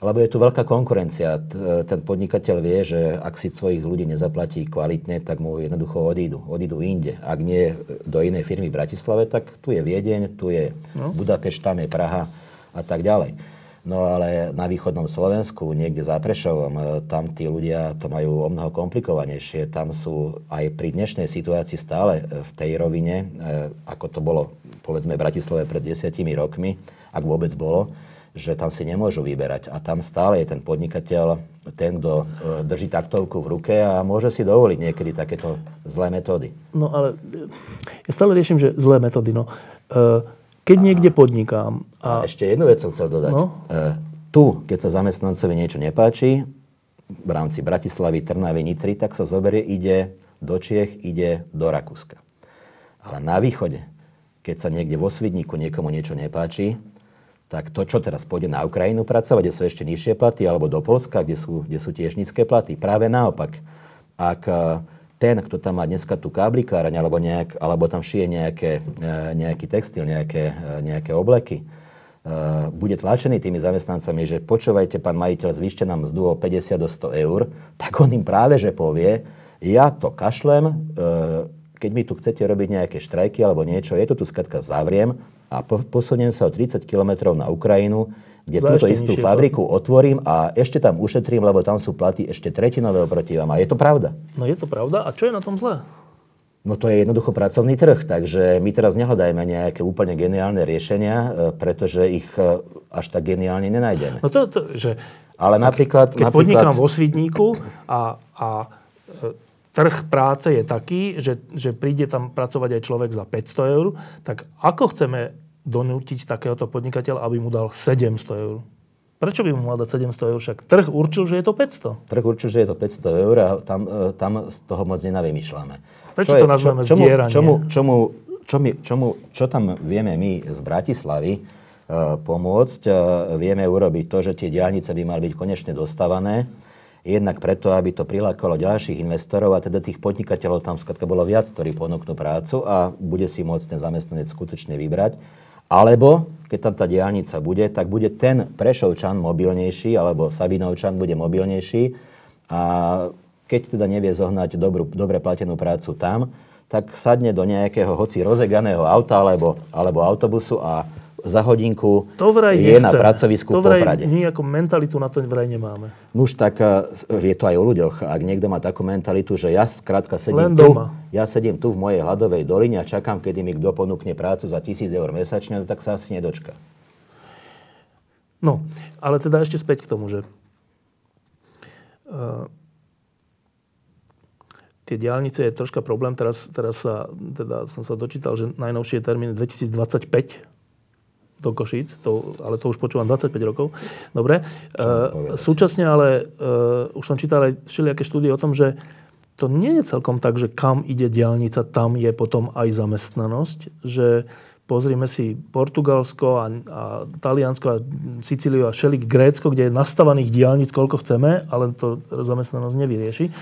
Lebo je tu veľká konkurencia. Ten podnikateľ vie, že ak si svojich ľudí nezaplatí kvalitne, tak mu jednoducho odídu. Odídu inde. Ak nie do inej firmy v Bratislave, tak tu je Viedeň, tu je no. Budapešť, tam je Praha a tak ďalej. No ale na východnom Slovensku, niekde za Prešovom, tam tí ľudia to majú o mnoho komplikovanejšie. Tam sú aj pri dnešnej situácii stále v tej rovine, eh, ako to bolo povedzme v Bratislave pred desiatimi rokmi, ak vôbec bolo, že tam si nemôžu vyberať. A tam stále je ten podnikateľ, ten, kto e, drží taktovku v ruke a môže si dovoliť niekedy takéto zlé metódy. No ale e, ja stále riešim, že zlé metódy. No, e, keď a, niekde podnikám... A... a ešte jednu vec som chcel dodať. No? Tu, keď sa zamestnancovi niečo nepáči, v rámci Bratislavy, Trnavy, Nitry, tak sa zoberie, ide do Čiech, ide do Rakúska. Ale na východe, keď sa niekde vo Svidníku niekomu niečo nepáči, tak to, čo teraz pôjde na Ukrajinu pracovať, kde sú ešte nižšie platy, alebo do Polska, kde sú, kde sú tiež nízke platy. Práve naopak, ak e, ten, kto tam má dneska tú káblikáraň, alebo, nejak, alebo tam šije nejaké, e, nejaký textil, nejaké, e, nejaké obleky, bude tlačený tými zamestnancami, že počúvajte, pán majiteľ, zvýšte nám mzdu o 50 do 100 eur, tak on im práve že povie, ja to kašlem, keď mi tu chcete robiť nejaké štrajky alebo niečo, je to tu skratka zavriem a po, posuniem sa o 30 km na Ukrajinu, kde túto istú fabriku to. otvorím a ešte tam ušetrím, lebo tam sú platy ešte tretinové oproti vám. A je to pravda. No je to pravda. A čo je na tom zlé? No to je jednoducho pracovný trh, takže my teraz nehľadajme nejaké úplne geniálne riešenia, e, pretože ich e, až tak geniálne nenájdeme. No to, to že... Ale napríklad... Keď napríklad... podnikám vo Svidníku a, a e, trh práce je taký, že, že príde tam pracovať aj človek za 500 eur, tak ako chceme donútiť takéhoto podnikateľa, aby mu dal 700 eur? Prečo by mu mal dať 700 eur? Však trh určil, že je to 500. Trh určil, že je to 500 eur a tam, e, tam z toho moc nenavymýšľame. Prečo čo to nazveme čo, čomu, čomu, čomu, čomu, čomu, čo tam vieme my z Bratislavy uh, pomôcť? Uh, vieme urobiť to, že tie diálnice by mali byť konečne dostávané Jednak preto, aby to prilákalo ďalších investorov a teda tých podnikateľov tam skladka bolo viac, ktorí ponúknú prácu a bude si môcť ten zamestnanec skutočne vybrať. Alebo, keď tam tá diálnica bude, tak bude ten Prešovčan mobilnejší, alebo Sabinovčan bude mobilnejší a keď teda nevie zohnať dobrú, dobre platenú prácu tam, tak sadne do nejakého hoci rozeganého auta alebo, alebo autobusu a za hodinku to vraj je nechcem. na pracovisku to vraj v Poprade. nejakú mentalitu na to vraj nemáme. Nuž tak eh, je to aj o ľuďoch. Ak niekto má takú mentalitu, že ja skrátka sedím tu, ja sedím tu v mojej hladovej doline a čakám, kedy mi kto ponúkne prácu za tisíc eur mesačne, no tak sa asi nedočka. No, ale teda ešte späť k tomu, že uh, tie diálnice je troška problém. Teraz, teraz sa, teda som sa dočítal, že najnovšie termín 2025 do Košíc, to, ale to už počúvam 25 rokov. Dobre. E, súčasne ale e, už som čítal aj všelijaké štúdie o tom, že to nie je celkom tak, že kam ide diálnica, tam je potom aj zamestnanosť, že pozrime si Portugalsko a, a Taliansko a Sicíliu a všelik Grécko, kde je nastavaných diálnic, koľko chceme, ale to zamestnanosť nevyrieši. E,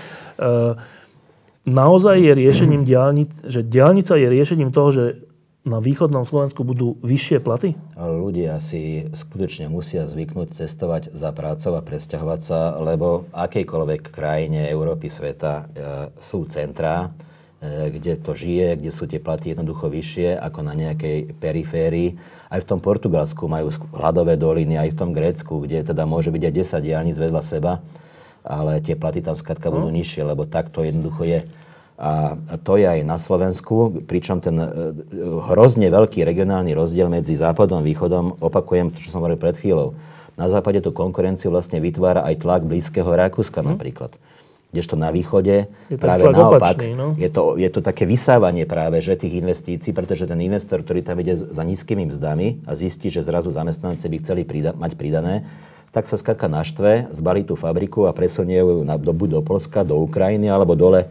naozaj je riešením diálnic, že diálnica je riešením toho, že na východnom Slovensku budú vyššie platy? Ľudia si skutočne musia zvyknúť cestovať za prácou a presťahovať sa, lebo v akejkoľvek krajine Európy, sveta e, sú centrá, e, kde to žije, kde sú tie platy jednoducho vyššie ako na nejakej periférii. Aj v tom Portugalsku majú hladové doliny, aj v tom Grécku, kde teda môže byť aj 10 diálnic vedľa seba, ale tie platy tam skladka no. budú nižšie, lebo tak to jednoducho je. A to je aj na Slovensku, pričom ten e, hrozne veľký regionálny rozdiel medzi západom a východom, opakujem to, čo som hovoril pred chvíľou, na západe tú konkurenciu vlastne vytvára aj tlak blízkeho Rakúska hmm. napríklad. Kdežto na východe je práve naopak opačný, no? je, to, je to také vysávanie práve že tých investícií, pretože ten investor, ktorý tam ide za nízkymi mzdami a zistí, že zrazu zamestnanci by chceli prida- mať pridané, tak sa skladka naštve, zbalí tú fabriku a presunie ju na, do, buď do Polska, do Ukrajiny alebo dole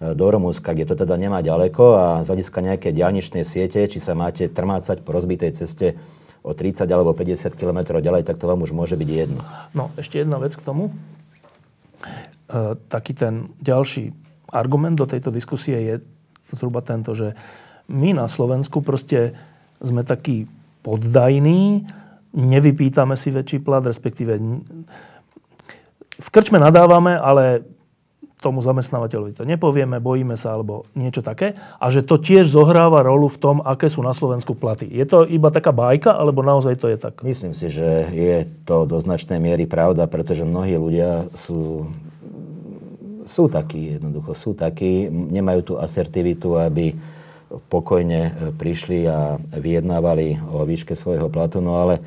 do Rumúnska, kde to teda nemá ďaleko a z hľadiska nejaké diálničnej siete, či sa máte trmácať po rozbitej ceste o 30 alebo 50 km ďalej, tak to vám už môže byť jedno. No, ešte jedna vec k tomu. E, taký ten ďalší argument do tejto diskusie je zhruba tento, že my na Slovensku proste sme takí poddajní, nevypýtame si väčší plat, respektíve v krčme nadávame, ale tomu zamestnávateľovi to nepovieme, bojíme sa alebo niečo také. A že to tiež zohráva rolu v tom, aké sú na Slovensku platy. Je to iba taká bajka, alebo naozaj to je tak? Myslím si, že je to do značnej miery pravda, pretože mnohí ľudia sú, sú takí, jednoducho sú takí, nemajú tú asertivitu, aby pokojne e, prišli a vyjednávali o výške svojho platu, no ale e,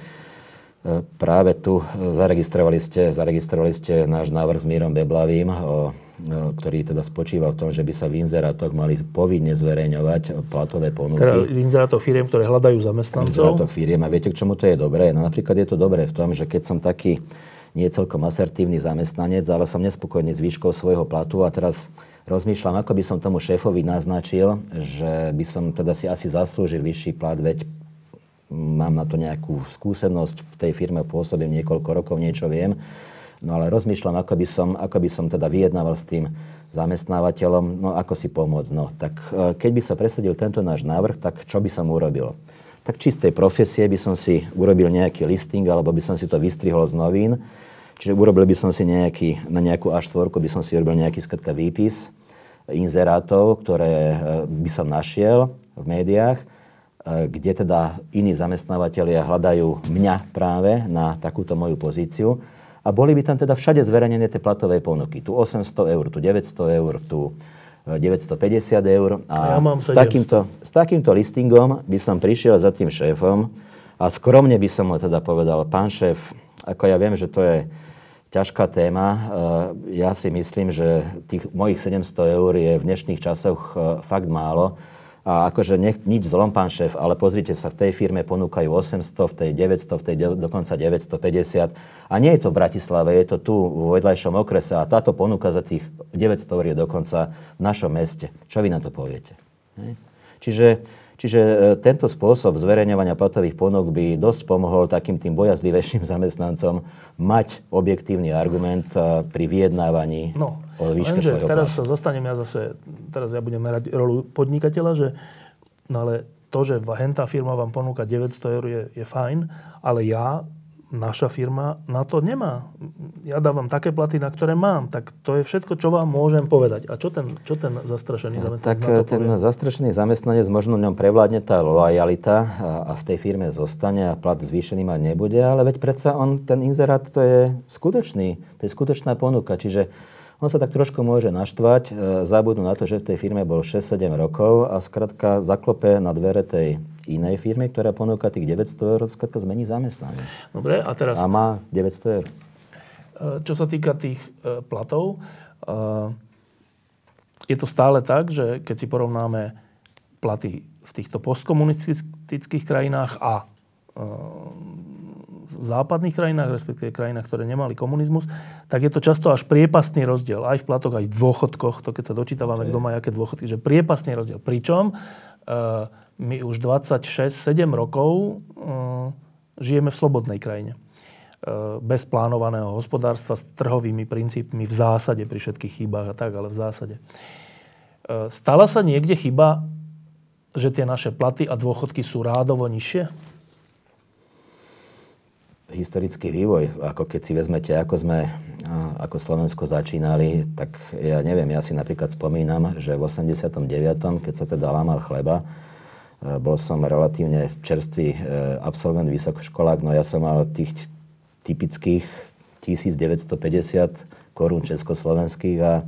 práve tu zaregistrovali ste, zaregistrovali ste náš návrh s Mírom Beblavým o ktorý teda spočíva v tom, že by sa v inzerátoch mali povinne zverejňovať platové ponuky. Teda v inzerátoch firiem, ktoré hľadajú zamestnancov? Inzerátoch firiem. A viete, k čomu to je dobré? No napríklad je to dobré v tom, že keď som taký nie celkom asertívny zamestnanec, ale som nespokojný s výškou svojho platu a teraz rozmýšľam, ako by som tomu šéfovi naznačil, že by som teda si asi zaslúžil vyšší plat, veď mám na to nejakú skúsenosť, v tej firme pôsobím niekoľko rokov, niečo viem No ale rozmýšľam, ako by som, ako by som teda vyjednával s tým zamestnávateľom, no ako si pomôcť. No tak e, keď by sa presadil tento náš návrh, tak čo by som urobil? Tak čistej profesie by som si urobil nejaký listing, alebo by som si to vystrihol z novín. Čiže urobil by som si nejaký, na nejakú A4 by som si urobil nejaký skratka výpis inzerátov, ktoré e, by som našiel v médiách, e, kde teda iní zamestnávateľia hľadajú mňa práve na takúto moju pozíciu a boli by tam teda všade zverejnené tie platové ponuky. Tu 800 eur, tu 900 eur, tu 950 e, eur. A, ja mám s, takýmto, s takýmto listingom by som prišiel za tým šéfom a skromne by som mu teda povedal, pán šéf, ako ja viem, že to je ťažká téma. E, ja si myslím, že tých mojich 700 eur je v dnešných časoch e, fakt málo a akože nech, nič zlom, pán šéf, ale pozrite sa, v tej firme ponúkajú 800, v tej 900, v tej dokonca 950. A nie je to v Bratislave, je to tu v vedľajšom okrese a táto ponuka za tých 900 eur je dokonca v našom meste. Čo vy na to poviete? Čiže Čiže e, tento spôsob zverejňovania platových ponúk by dosť pomohol takým tým bojazlivejším zamestnancom mať objektívny argument e, pri vyjednávaní no, o výške svojho teraz sa zastanem ja zase, teraz ja budem merať rolu podnikateľa, že no ale to, že hentá firma vám ponúka 900 eur je, je fajn, ale ja naša firma na to nemá. Ja dávam také platy, na ktoré mám. Tak to je všetko, čo vám môžem povedať. A čo ten, čo ten zastrašený zamestnanec Tak na to ten povie? zastrašený zamestnanec, možno ňom prevládne tá lojalita a, a v tej firme zostane a plat zvýšený mať nebude, ale veď predsa on, ten inzerát, to je skutočný, to je skutočná ponuka. Čiže on sa tak trošku môže naštvať, e, zabudnú na to, že v tej firme bol 6-7 rokov a skrátka zaklope na dvere tej inej firmy, ktorá ponúka tých 900 eur, skrátka zmení zamestnanie. Dobre, a teraz... A má 900 eur. E, čo sa týka tých e, platov, je to stále tak, že keď si porovnáme platy v týchto postkomunistických krajinách a západných krajinách, respektíve krajinách, ktoré nemali komunizmus, tak je to často až priepastný rozdiel. Aj v platoch, aj v dôchodkoch. To keď sa dočítavame, kto má aké dôchodky, že priepastný rozdiel. Pričom my už 26-7 rokov žijeme v slobodnej krajine. Bez plánovaného hospodárstva, s trhovými princípmi v zásade, pri všetkých chybách a tak, ale v zásade. Stala sa niekde chyba, že tie naše platy a dôchodky sú rádovo nižšie? Historický vývoj, ako keď si vezmete, ako sme ako Slovensko začínali, tak ja neviem, ja si napríklad spomínam, že v 89., keď sa teda lámal chleba, e, bol som relatívne čerstvý e, absolvent vysokoškolák, no ja som mal tých typických 1950 korún československých a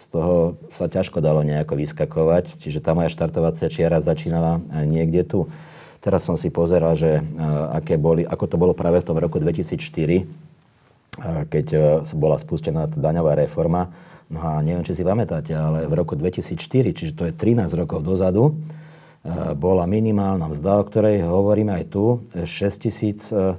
z toho sa ťažko dalo nejako vyskakovať, čiže tá moja štartovacia čiara začínala niekde tu. Teraz som si pozeral, že aké boli, ako to bolo práve v tom roku 2004, keď e, bola spustená daňová reforma. No a neviem, či si pamätáte, ale v roku 2004, čiže to je 13 rokov dozadu, e, bola minimálna mzda, o ktorej hovoríme aj tu, 6080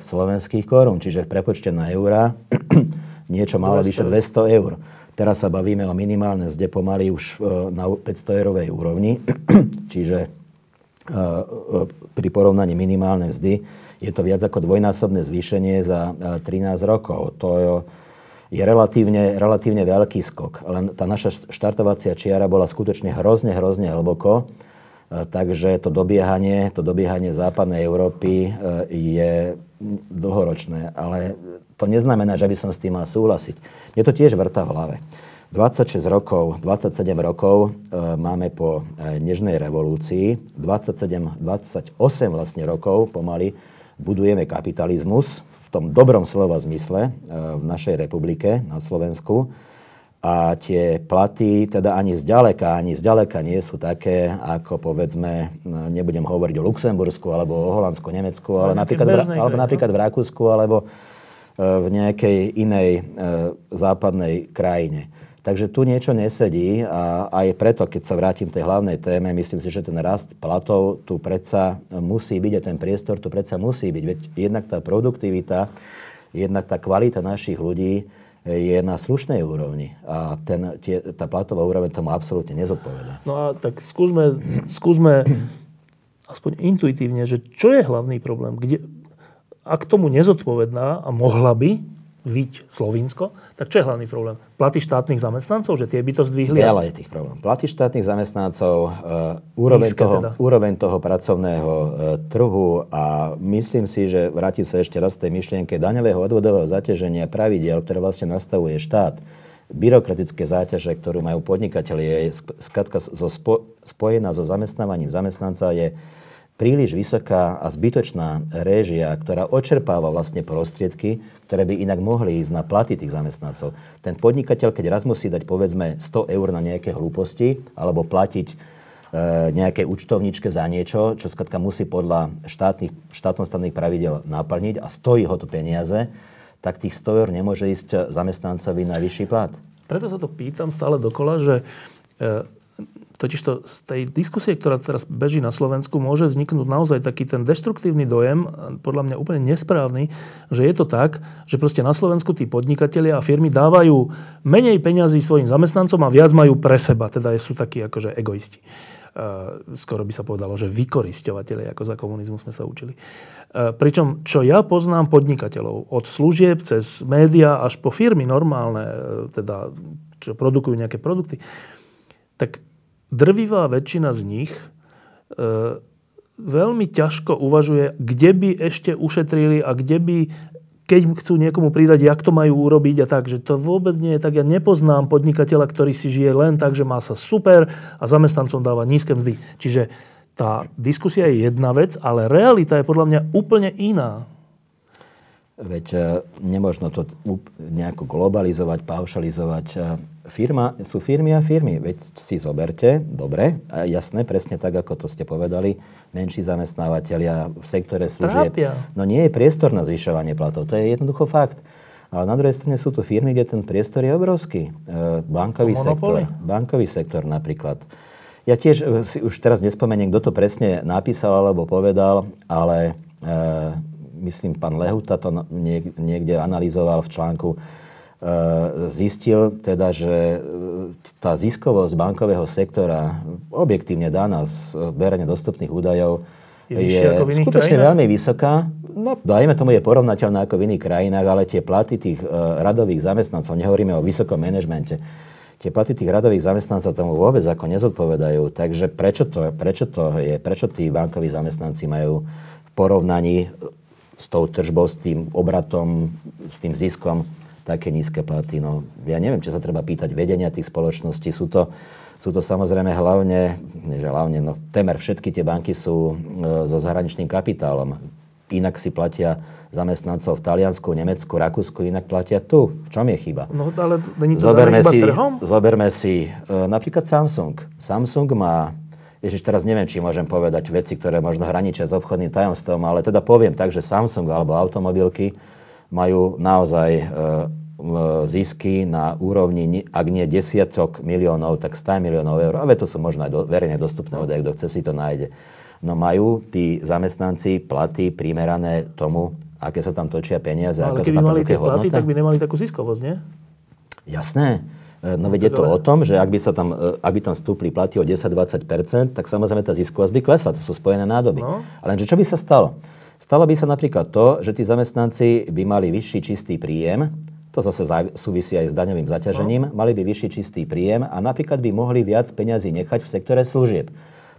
slovenských korún, čiže v prepočte na eurá niečo malo vyše 200 eur. Teraz sa bavíme o minimálnej mzde pomaly už e, na 500 eurovej úrovni, čiže e, e, pri porovnaní minimálnej mzdy je to viac ako dvojnásobné zvýšenie za 13 rokov. To je relatívne, relatívne veľký skok. Len tá naša štartovacia čiara bola skutočne hrozne, hrozne hlboko. Takže to dobiehanie, to dobiehanie západnej Európy je dlhoročné. Ale to neznamená, že by som s tým mal súhlasiť. Mne to tiež vrta v hlave. 26 rokov, 27 rokov e, máme po e, Nežnej revolúcii, 27, 28 vlastne rokov pomaly budujeme kapitalizmus v tom dobrom slova zmysle e, v našej republike na Slovensku. A tie platy teda ani zďaleka, ani zďaleka nie sú také, ako povedzme, no, nebudem hovoriť o Luxembursku, alebo o Holandsku, Nemecku, ale napríklad, v, alebo napríklad v Rakúsku, alebo v nejakej inej e, západnej krajine. Takže tu niečo nesedí a aj preto, keď sa vrátim tej hlavnej téme, myslím si, že ten rast platov tu predsa musí byť a ten priestor tu predsa musí byť. Veď jednak tá produktivita, jednak tá kvalita našich ľudí je na slušnej úrovni a ten, tie, tá platová úroveň tomu absolútne nezodpoveda. No a tak skúsme, skúsme aspoň intuitívne, že čo je hlavný problém? Kde, ak tomu nezodpovedná a mohla by vyť Slovinsko, tak čo je hlavný problém? Platy štátnych zamestnancov, že tie by to zdvihli? Veľa je tých problém. Platy štátnych zamestnancov, uh, úroveň, toho, teda. úroveň toho pracovného uh, trhu a myslím si, že vrátim sa ešte raz tej myšlienke daňového odvodového zaťaženia pravidiel, ktoré vlastne nastavuje štát, byrokratické záťaže, ktorú majú podnikatelia, je skratka spo, spojená so zamestnávaním zamestnanca, je príliš vysoká a zbytočná réžia, ktorá očerpáva vlastne prostriedky, ktoré by inak mohli ísť na platy tých zamestnancov. Ten podnikateľ, keď raz musí dať povedzme 100 eur na nejaké hlúposti alebo platiť e, nejaké účtovničke za niečo, čo skratka musí podľa štátnych, štátnostavných pravidel naplniť a stojí ho to peniaze, tak tých 100 eur nemôže ísť zamestnancovi na vyšší plat. Preto sa to pýtam stále dokola, že e, Totižto z tej diskusie, ktorá teraz beží na Slovensku, môže vzniknúť naozaj taký ten deštruktívny dojem, podľa mňa úplne nesprávny, že je to tak, že proste na Slovensku tí podnikatelia a firmy dávajú menej peňazí svojim zamestnancom a viac majú pre seba. Teda sú takí akože egoisti. Uh, skoro by sa povedalo, že vykorisťovateľe, ako za komunizmu sme sa učili. Uh, pričom, čo ja poznám podnikateľov, od služieb cez médiá až po firmy normálne, uh, teda, čo produkujú nejaké produkty, tak drvivá väčšina z nich e, veľmi ťažko uvažuje, kde by ešte ušetrili a kde by, keď chcú niekomu pridať, jak to majú urobiť a tak, že to vôbec nie je tak. Ja nepoznám podnikateľa, ktorý si žije len tak, že má sa super a zamestnancom dáva nízke mzdy. Čiže tá diskusia je jedna vec, ale realita je podľa mňa úplne iná. Veď e, nemožno to nejako globalizovať, paušalizovať. Firma, sú firmy a firmy. Veď si zoberte, dobre, a jasné, presne tak, ako to ste povedali, menší zamestnávateľia v sektore služieb. No nie je priestor na zvyšovanie platov, to je jednoducho fakt. Ale na druhej strane sú tu firmy, kde ten priestor je obrovský. E, bankový sektor, bankový sektor napríklad Ja tiež e, si už teraz nespomeniem, kto to presne napísal alebo povedal, ale e, myslím, pán Lehuta to niekde analyzoval v článku, zistil teda, že e, tá ziskovosť bankového sektora objektívne daná z verejne dostupných údajov je, je skutočne krajinách? veľmi vysoká. No, dajme tomu, je porovnateľná ako v iných krajinách, ale tie platy tých uh, radových zamestnancov, nehovoríme o vysokom manažmente, tie platy tých radových zamestnancov tomu vôbec ako nezodpovedajú. Takže prečo to, prečo to je, prečo tí bankoví zamestnanci majú v porovnaní s tou tržbou, s tým obratom, s tým ziskom také nízke platy. No, ja neviem, či sa treba pýtať vedenia tých spoločností. Sú to, sú to samozrejme hlavne, nie že hlavne, no temer všetky tie banky sú e, so zahraničným kapitálom. Inak si platia zamestnancov v Taliansku, Nemecku, Rakúsku, inak platia tu. V čom je chyba? No, ale není to zoberme si, trhom? Zoberme si uh, napríklad Samsung. Samsung má, ježiš, teraz neviem, či môžem povedať veci, ktoré možno hraničia s obchodným tajomstvom, ale teda poviem tak, že Samsung alebo automobilky majú naozaj uh, zisky na úrovni, ak nie desiatok miliónov, tak 100 miliónov eur. Ale to sú možno aj do, verejne dostupné údaje, kto chce si to nájde. No majú tí zamestnanci platy primerané tomu, aké sa tam točia peniaze, no, ale keby mali tie platy, tak by nemali takú ziskovosť, nie? Jasné. E, no, veď je to o tom, že ak by, sa tam, e, ak by tam stúpli platy o 10-20%, tak samozrejme tá ziskovosť by klesla. To sú spojené nádoby. No. Ale čo by sa stalo? Stalo by sa napríklad to, že tí zamestnanci by mali vyšší čistý príjem, to zase súvisí aj s daňovým zaťažením, no. mali by vyšší čistý príjem a napríklad by mohli viac peňazí nechať v sektore služieb.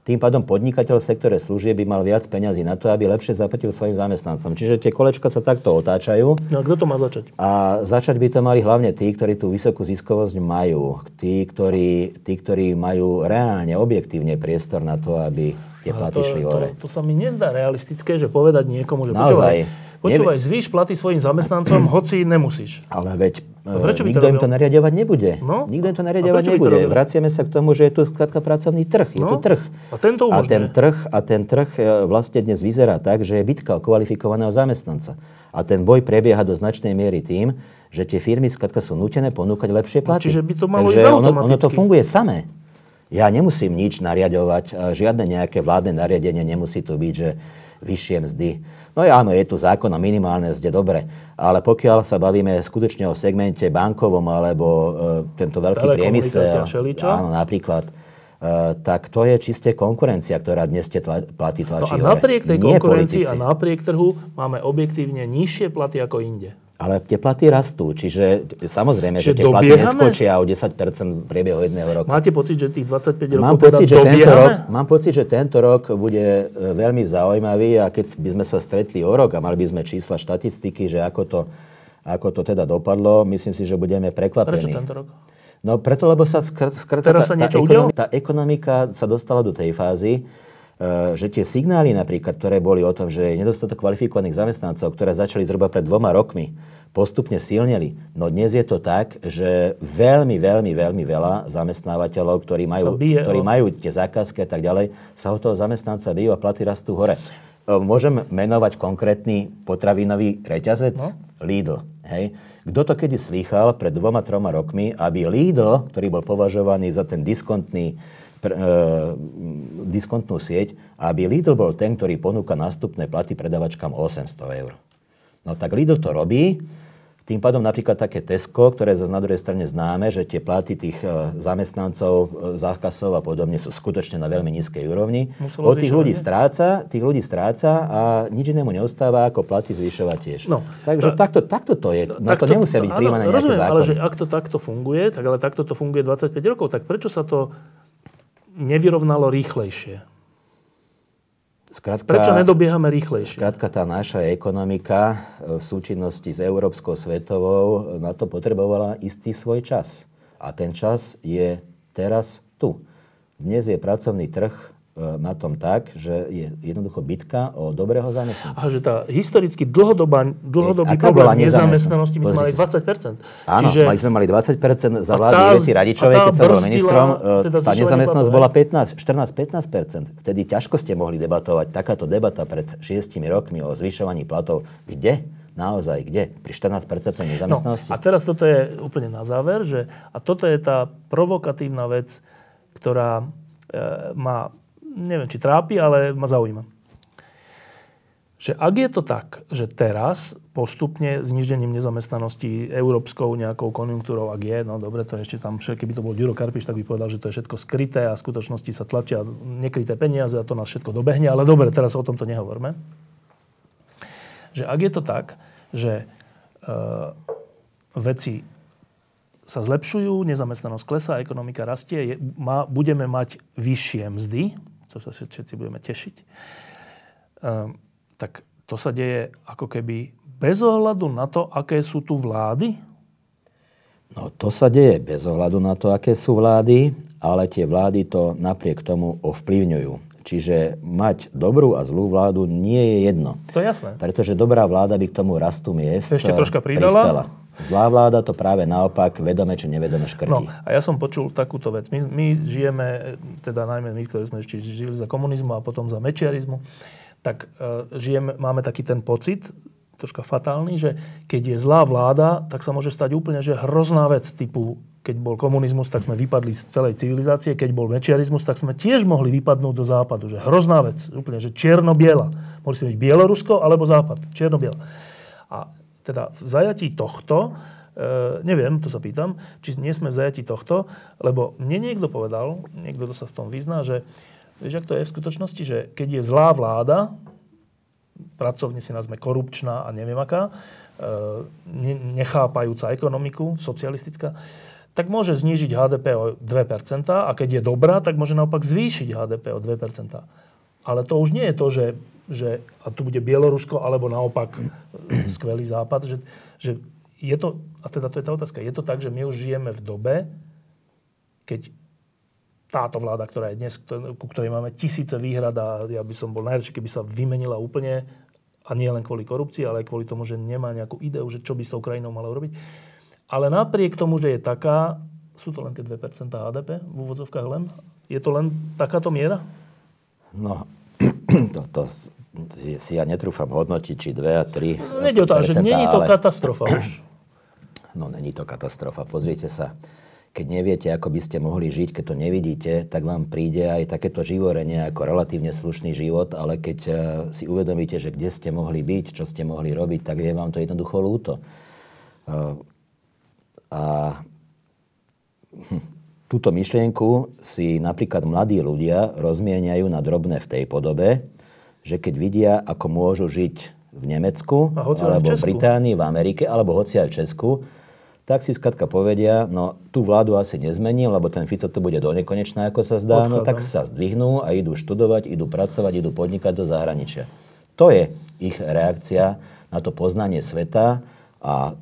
Tým pádom podnikateľ v sektore služieb by mal viac peňazí na to, aby lepšie zaplatil svojim zamestnancom. Čiže tie kolečka sa takto otáčajú. No a kto to má začať? A začať by to mali hlavne tí, ktorí tú vysokú ziskovosť majú. Tí, ktorí, tí, ktorí majú reálne, objektívne priestor na to, aby tie platy šli hore. To, to, sa mi nezdá realistické, že povedať niekomu, že Naozaj. Počúvaj, zvýš platy svojim zamestnancom, hoci nemusíš. Ale veď no prečo nikto im to nariadovať nebude. No? Nikto im to nariadovať nebude. Vraciame sa k tomu, že je tu skladka pracovný trh. Je no? tu trh. A, tento a ten trh, a ten trh e, vlastne dnes vyzerá tak, že je bitka o kvalifikovaného zamestnanca. A ten boj prebieha do značnej miery tým, že tie firmy skladka sú nutené ponúkať lepšie no, platy. čiže by to malo Takže ono, ono to funguje samé. Ja nemusím nič nariadovať, žiadne nejaké vládne nariadenie nemusí tu byť, že vyššie mzdy. No ja, áno, je tu zákon o minimálne mzde, dobre. Ale pokiaľ sa bavíme skutočne o segmente bankovom alebo e, tento veľký priemysel, áno, napríklad, e, tak to je čiste konkurencia, ktorá dnes tie tla, platy tlačí no a napriek tej konkurencii a napriek trhu máme objektívne nižšie platy ako inde. Ale tie platy rastú, čiže samozrejme, čiže že tie platy neskočia o 10% v priebehu jedného roku. Máte pocit, že tých 25 rokov mám pocit, teda že tento rok, Mám pocit, že tento rok bude e, veľmi zaujímavý a keď by sme sa stretli o rok a mali by sme čísla štatistiky, že ako to, ako to teda dopadlo, myslím si, že budeme prekvapení. Prečo tento rok? No preto, lebo sa skr- skr- tá, tá, ekonomika, tá ekonomika sa dostala do tej fázy, že tie signály napríklad, ktoré boli o tom, že je nedostatok kvalifikovaných zamestnancov, ktoré začali zhruba pred dvoma rokmi, postupne silneli. No dnes je to tak, že veľmi, veľmi, veľmi veľa zamestnávateľov, ktorí majú, ktorí majú tie zákazky a tak ďalej, sa od toho zamestnanca bijú a platy rastú hore. Eh, môžem menovať konkrétny potravinový reťazec? No? Lidl. Hej? Kto to kedy slýchal pred dvoma, troma rokmi, aby Lidl, ktorý bol považovaný za ten diskontný pr- e, diskontnú sieť, aby Lidl bol ten, ktorý ponúka nástupné platy predavačkám 800 eur. No tak Lidl to robí, tým pádom napríklad také Tesco, ktoré zase na druhej strane známe, že tie platy tých e, zamestnancov, e, zákazov a podobne sú skutočne na veľmi nízkej úrovni. Muselo Od tých ľudí, stráca, tých ľudí stráca a nič inému neostáva ako platy zvyšovať tiež. No, Takže ta, takto, takto to je. Na to nemusia byť príjmané nejaké zákony. Ale že ak to takto funguje, tak ale takto to funguje 25 rokov, tak prečo sa to nevyrovnalo rýchlejšie? Skratka, Prečo nedobiehame rýchlejšie? Skrátka, tá naša ekonomika e, v súčinnosti s Európskou svetovou na to potrebovala istý svoj čas. A ten čas je teraz tu. Dnes je pracovný trh na tom tak, že je jednoducho bitka o dobrého zamestnanca. A že tá historicky dlhodobá, dlhodobý Aká problém nezamestnanosti, my sme mali 20%. Áno, Čiže... mali sme mali 20% za vlády Ivety Radičovej, keď som bol ministrom, e, teda tá nezamestnanosť bola 15, 14-15%. Vtedy ťažko ste mohli debatovať. Takáto debata pred 6 rokmi o zvyšovaní platov. Kde? Naozaj, kde? Pri 14% nezamestnanosti? No, a teraz toto je úplne na záver, že a toto je tá provokatívna vec, ktorá ma, neviem, či trápi, ale ma zaujíma. Že ak je to tak, že teraz postupne znižením nezamestnanosti európskou nejakou konjunktúrou, ak je, no dobre, to ešte tam, keby to bol Ďuro Karpiš, tak by povedal, že to je všetko skryté a v skutočnosti sa tlačia nekryté peniaze a to nás všetko dobehne, ale dobre, teraz o tomto nehovorme. Že ak je to tak, že e, veci sa zlepšujú, nezamestnanosť klesá, ekonomika rastie, je, má, budeme mať vyššie mzdy, čo sa všetci budeme tešiť, e, tak to sa deje ako keby bez ohľadu na to, aké sú tu vlády? No to sa deje bez ohľadu na to, aké sú vlády, ale tie vlády to napriek tomu ovplyvňujú. Čiže mať dobrú a zlú vládu nie je jedno. To je jasné. Pretože dobrá vláda by k tomu rastu miest Ešte troška pridala. prispela. Zlá vláda to práve naopak vedome či nevedome škrtí. No, a ja som počul takúto vec. My, my žijeme, teda najmä my, ktorí sme ešte žili za komunizmu a potom za mečiarizmu, tak uh, žijeme, máme taký ten pocit, troška fatálny, že keď je zlá vláda, tak sa môže stať úplne že hrozná vec typu, keď bol komunizmus, tak sme vypadli z celej civilizácie, keď bol mečiarizmus, tak sme tiež mohli vypadnúť do západu. Že hrozná vec, úplne, že čierno-biela. Môže si byť Bielorusko alebo západ, čierno-biela. A teda v zajatí tohto, e, neviem, to sa pýtam, či nie sme v zajatí tohto, lebo mne niekto povedal, niekto, kto sa v tom vyzná, že Vieš, ak to je v skutočnosti, že keď je zlá vláda, pracovne si nazme korupčná a neviem aká, e, nechápajúca ekonomiku, socialistická, tak môže znížiť HDP o 2% a keď je dobrá, tak môže naopak zvýšiť HDP o 2%. Ale to už nie je to, že, že a tu bude Bielorusko, alebo naopak skvelý západ, že, že je to, a teda to je tá otázka, je to tak, že my už žijeme v dobe, keď táto vláda, ktorá je dnes, ku ktorej máme tisíce výhrad a ja by som bol najradšej, keby sa vymenila úplne a nie len kvôli korupcii, ale aj kvôli tomu, že nemá nejakú ideu, že čo by s tou krajinou malo robiť. Ale napriek tomu, že je taká, sú to len tie 2% HDP v úvodzovkách len? Je to len takáto miera? No, to, to si ja netrúfam hodnotiť, či 2 a 3 Nede o to, že není to ale... katastrofa už. No, není to katastrofa. Pozrite sa keď neviete, ako by ste mohli žiť, keď to nevidíte, tak vám príde aj takéto živorenie ako relatívne slušný život, ale keď eh, si uvedomíte, že kde ste mohli byť, čo ste mohli robiť, tak je vám to jednoducho lúto. Eh, a túto myšlienku si napríklad mladí ľudia rozmieniajú na drobné v tej podobe, že keď vidia, ako môžu žiť v Nemecku, alebo v Británii, v Amerike, alebo hoci aj v Česku, tak si skladka povedia, no tú vládu asi nezmením, lebo ten Fico to bude do nekonečná, ako sa zdá, no tak sa zdvihnú a idú študovať, idú pracovať, idú podnikať do zahraničia. To je ich reakcia na to poznanie sveta a e,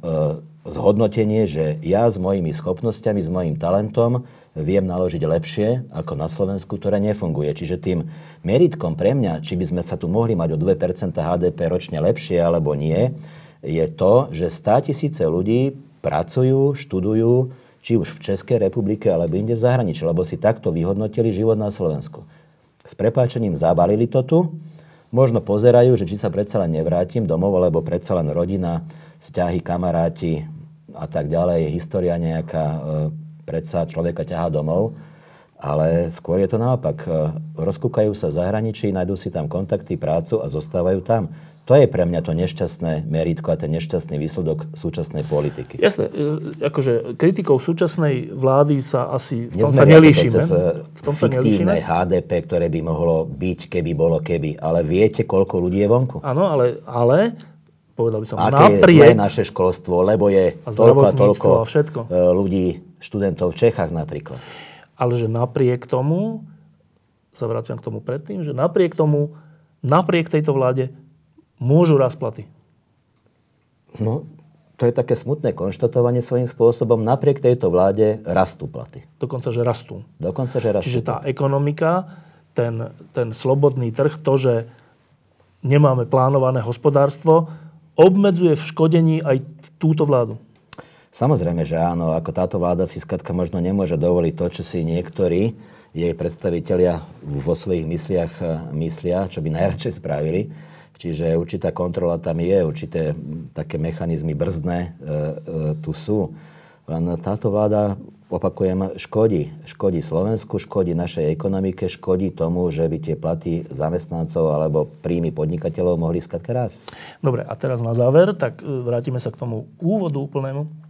zhodnotenie, že ja s mojimi schopnosťami, s mojim talentom viem naložiť lepšie ako na Slovensku, ktoré nefunguje. Čiže tým meritkom pre mňa, či by sme sa tu mohli mať o 2% HDP ročne lepšie alebo nie, je to, že 100 tisíce ľudí pracujú, študujú, či už v Českej republike, alebo inde v zahraničí, lebo si takto vyhodnotili život na Slovensku. S prepáčením zabalili to tu, možno pozerajú, že či sa predsa len nevrátim domov, lebo predsa len rodina, vzťahy, kamaráti a tak ďalej, história nejaká, e, predsa človeka ťahá domov. Ale skôr je to naopak. E, rozkúkajú sa v zahraničí, nájdú si tam kontakty, prácu a zostávajú tam. To je pre mňa to nešťastné meritko a ten nešťastný výsledok súčasnej politiky. Jasné, e, akože kritikou súčasnej vlády sa asi v tom sa nelíšime. Cez v tom sa nelíšime. HDP, ktoré by mohlo byť, keby bolo keby. Ale viete, koľko ľudí je vonku? Áno, ale, ale povedal by som, Aké napriek... je naše školstvo, lebo je a toľko a toľko a všetko. E, ľudí, študentov v Čechách napríklad. Ale že napriek tomu, sa vraciam k tomu predtým, že napriek tomu, napriek tejto vláde môžu rast platy? No, to je také smutné konštatovanie svojím spôsobom. Napriek tejto vláde rastú platy. Dokonca, že rastú. Dokonca, že rastú. Čiže tá ekonomika, ten, ten slobodný trh, to, že nemáme plánované hospodárstvo, obmedzuje v škodení aj túto vládu. Samozrejme, že áno. Ako táto vláda si skladka možno nemôže dovoliť to, čo si niektorí jej predstavitelia vo svojich mysliach myslia, čo by najradšej spravili Čiže určitá kontrola tam je, určité také mechanizmy brzdné e, e, tu sú. Len táto vláda opakujem, škodí. Škodí Slovensku, škodí našej ekonomike, škodí tomu, že by tie platy zamestnancov alebo príjmy podnikateľov mohli skladka rásť. Dobre, a teraz na záver, tak vrátime sa k tomu úvodu úplnému.